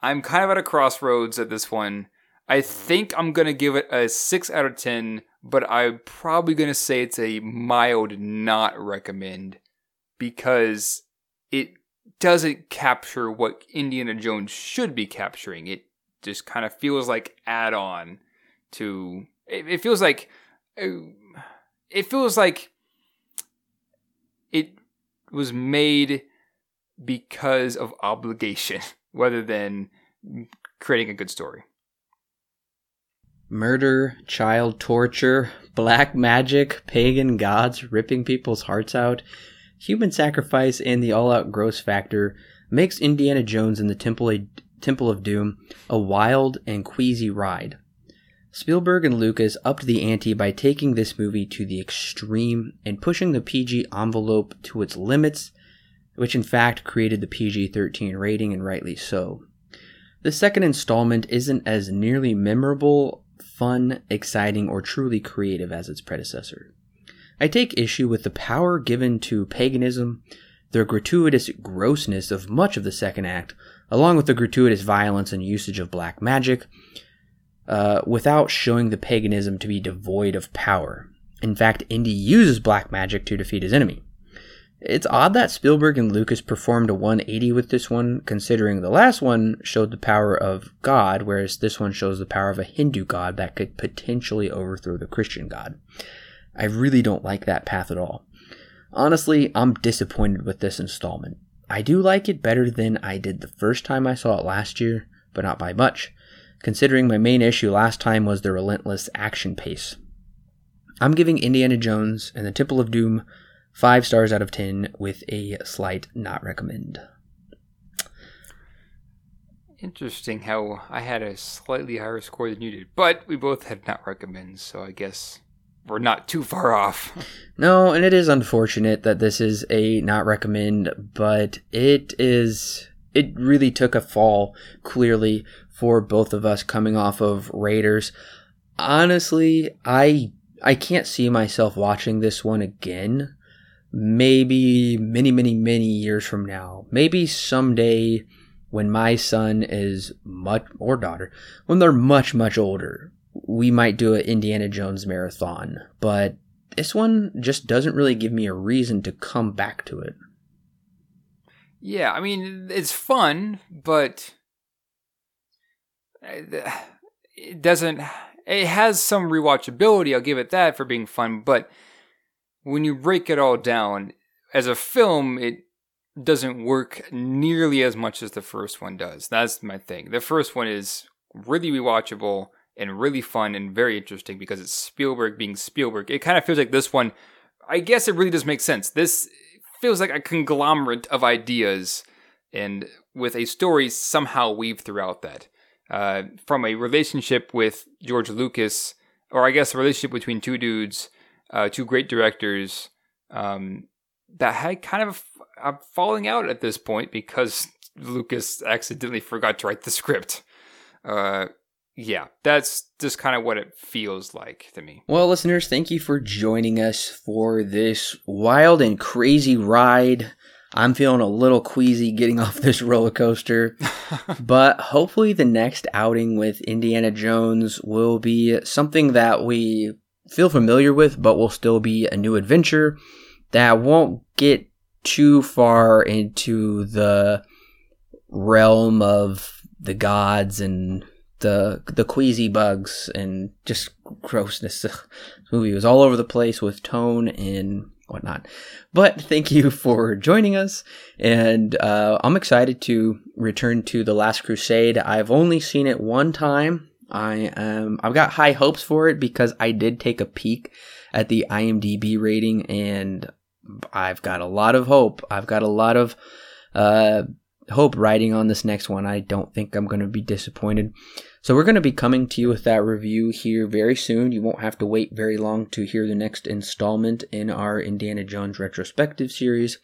I'm kind of at a crossroads at this one. I think I'm gonna give it a six out of ten, but I'm probably gonna say it's a mild not recommend because it doesn't capture what Indiana Jones should be capturing. It just kind of feels like add on to. It, it feels like. Uh, it feels like it was made because of obligation rather than creating a good story. Murder, child torture, black magic, pagan gods ripping people's hearts out, human sacrifice, and the all out gross factor makes Indiana Jones and the Temple, a, Temple of Doom a wild and queasy ride. Spielberg and Lucas upped the ante by taking this movie to the extreme and pushing the PG envelope to its limits, which in fact created the PG 13 rating, and rightly so. The second installment isn't as nearly memorable, fun, exciting, or truly creative as its predecessor. I take issue with the power given to paganism, the gratuitous grossness of much of the second act, along with the gratuitous violence and usage of black magic, uh, without showing the paganism to be devoid of power. In fact, Indy uses black magic to defeat his enemy. It's odd that Spielberg and Lucas performed a 180 with this one, considering the last one showed the power of God, whereas this one shows the power of a Hindu god that could potentially overthrow the Christian god. I really don't like that path at all. Honestly, I'm disappointed with this installment. I do like it better than I did the first time I saw it last year, but not by much considering my main issue last time was the relentless action pace. I'm giving Indiana Jones and the Temple of Doom 5 stars out of 10 with a slight not recommend. Interesting how I had a slightly higher score than you did, but we both had not recommend, so I guess we're not too far off. no, and it is unfortunate that this is a not recommend, but it is it really took a fall clearly for both of us coming off of Raiders. Honestly, I I can't see myself watching this one again. Maybe many, many, many years from now. Maybe someday when my son is much or daughter, when they're much, much older, we might do an Indiana Jones marathon. But this one just doesn't really give me a reason to come back to it. Yeah, I mean, it's fun, but it doesn't it has some rewatchability i'll give it that for being fun but when you break it all down as a film it doesn't work nearly as much as the first one does. That's my thing. The first one is really rewatchable and really fun and very interesting because it's spielberg being spielberg. It kind of feels like this one i guess it really does make sense. This feels like a conglomerate of ideas and with a story somehow weaved throughout that. Uh, from a relationship with George Lucas, or I guess a relationship between two dudes, uh, two great directors, um, that had kind of a falling out at this point because Lucas accidentally forgot to write the script. Uh, yeah, that's just kind of what it feels like to me. Well, listeners, thank you for joining us for this wild and crazy ride I'm feeling a little queasy getting off this roller coaster, but hopefully the next outing with Indiana Jones will be something that we feel familiar with, but will still be a new adventure that won't get too far into the realm of the gods and the the queasy bugs and just grossness. This movie was all over the place with tone and whatnot. But thank you for joining us, and uh, I'm excited to return to the Last Crusade. I've only seen it one time. I um I've got high hopes for it because I did take a peek at the IMDb rating, and I've got a lot of hope. I've got a lot of uh, hope riding on this next one. I don't think I'm going to be disappointed. So we're going to be coming to you with that review here very soon. You won't have to wait very long to hear the next installment in our Indiana Jones retrospective series.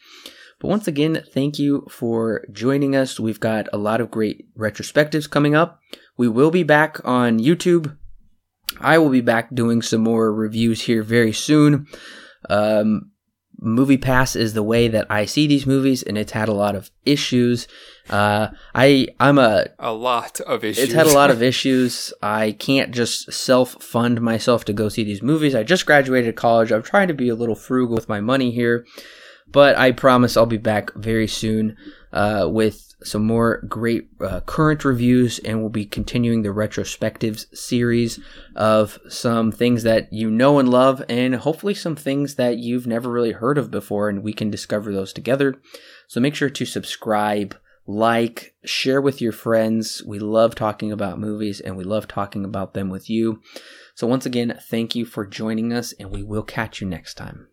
But once again, thank you for joining us. We've got a lot of great retrospectives coming up. We will be back on YouTube. I will be back doing some more reviews here very soon. Um, Movie Pass is the way that I see these movies, and it's had a lot of issues. Uh, I I'm a a lot of issues. It's had a lot of issues. I can't just self fund myself to go see these movies. I just graduated college. I'm trying to be a little frugal with my money here, but I promise I'll be back very soon uh, with some more great uh, current reviews, and we'll be continuing the retrospectives series of some things that you know and love, and hopefully some things that you've never really heard of before, and we can discover those together. So make sure to subscribe, like, share with your friends. We love talking about movies, and we love talking about them with you. So once again, thank you for joining us, and we will catch you next time.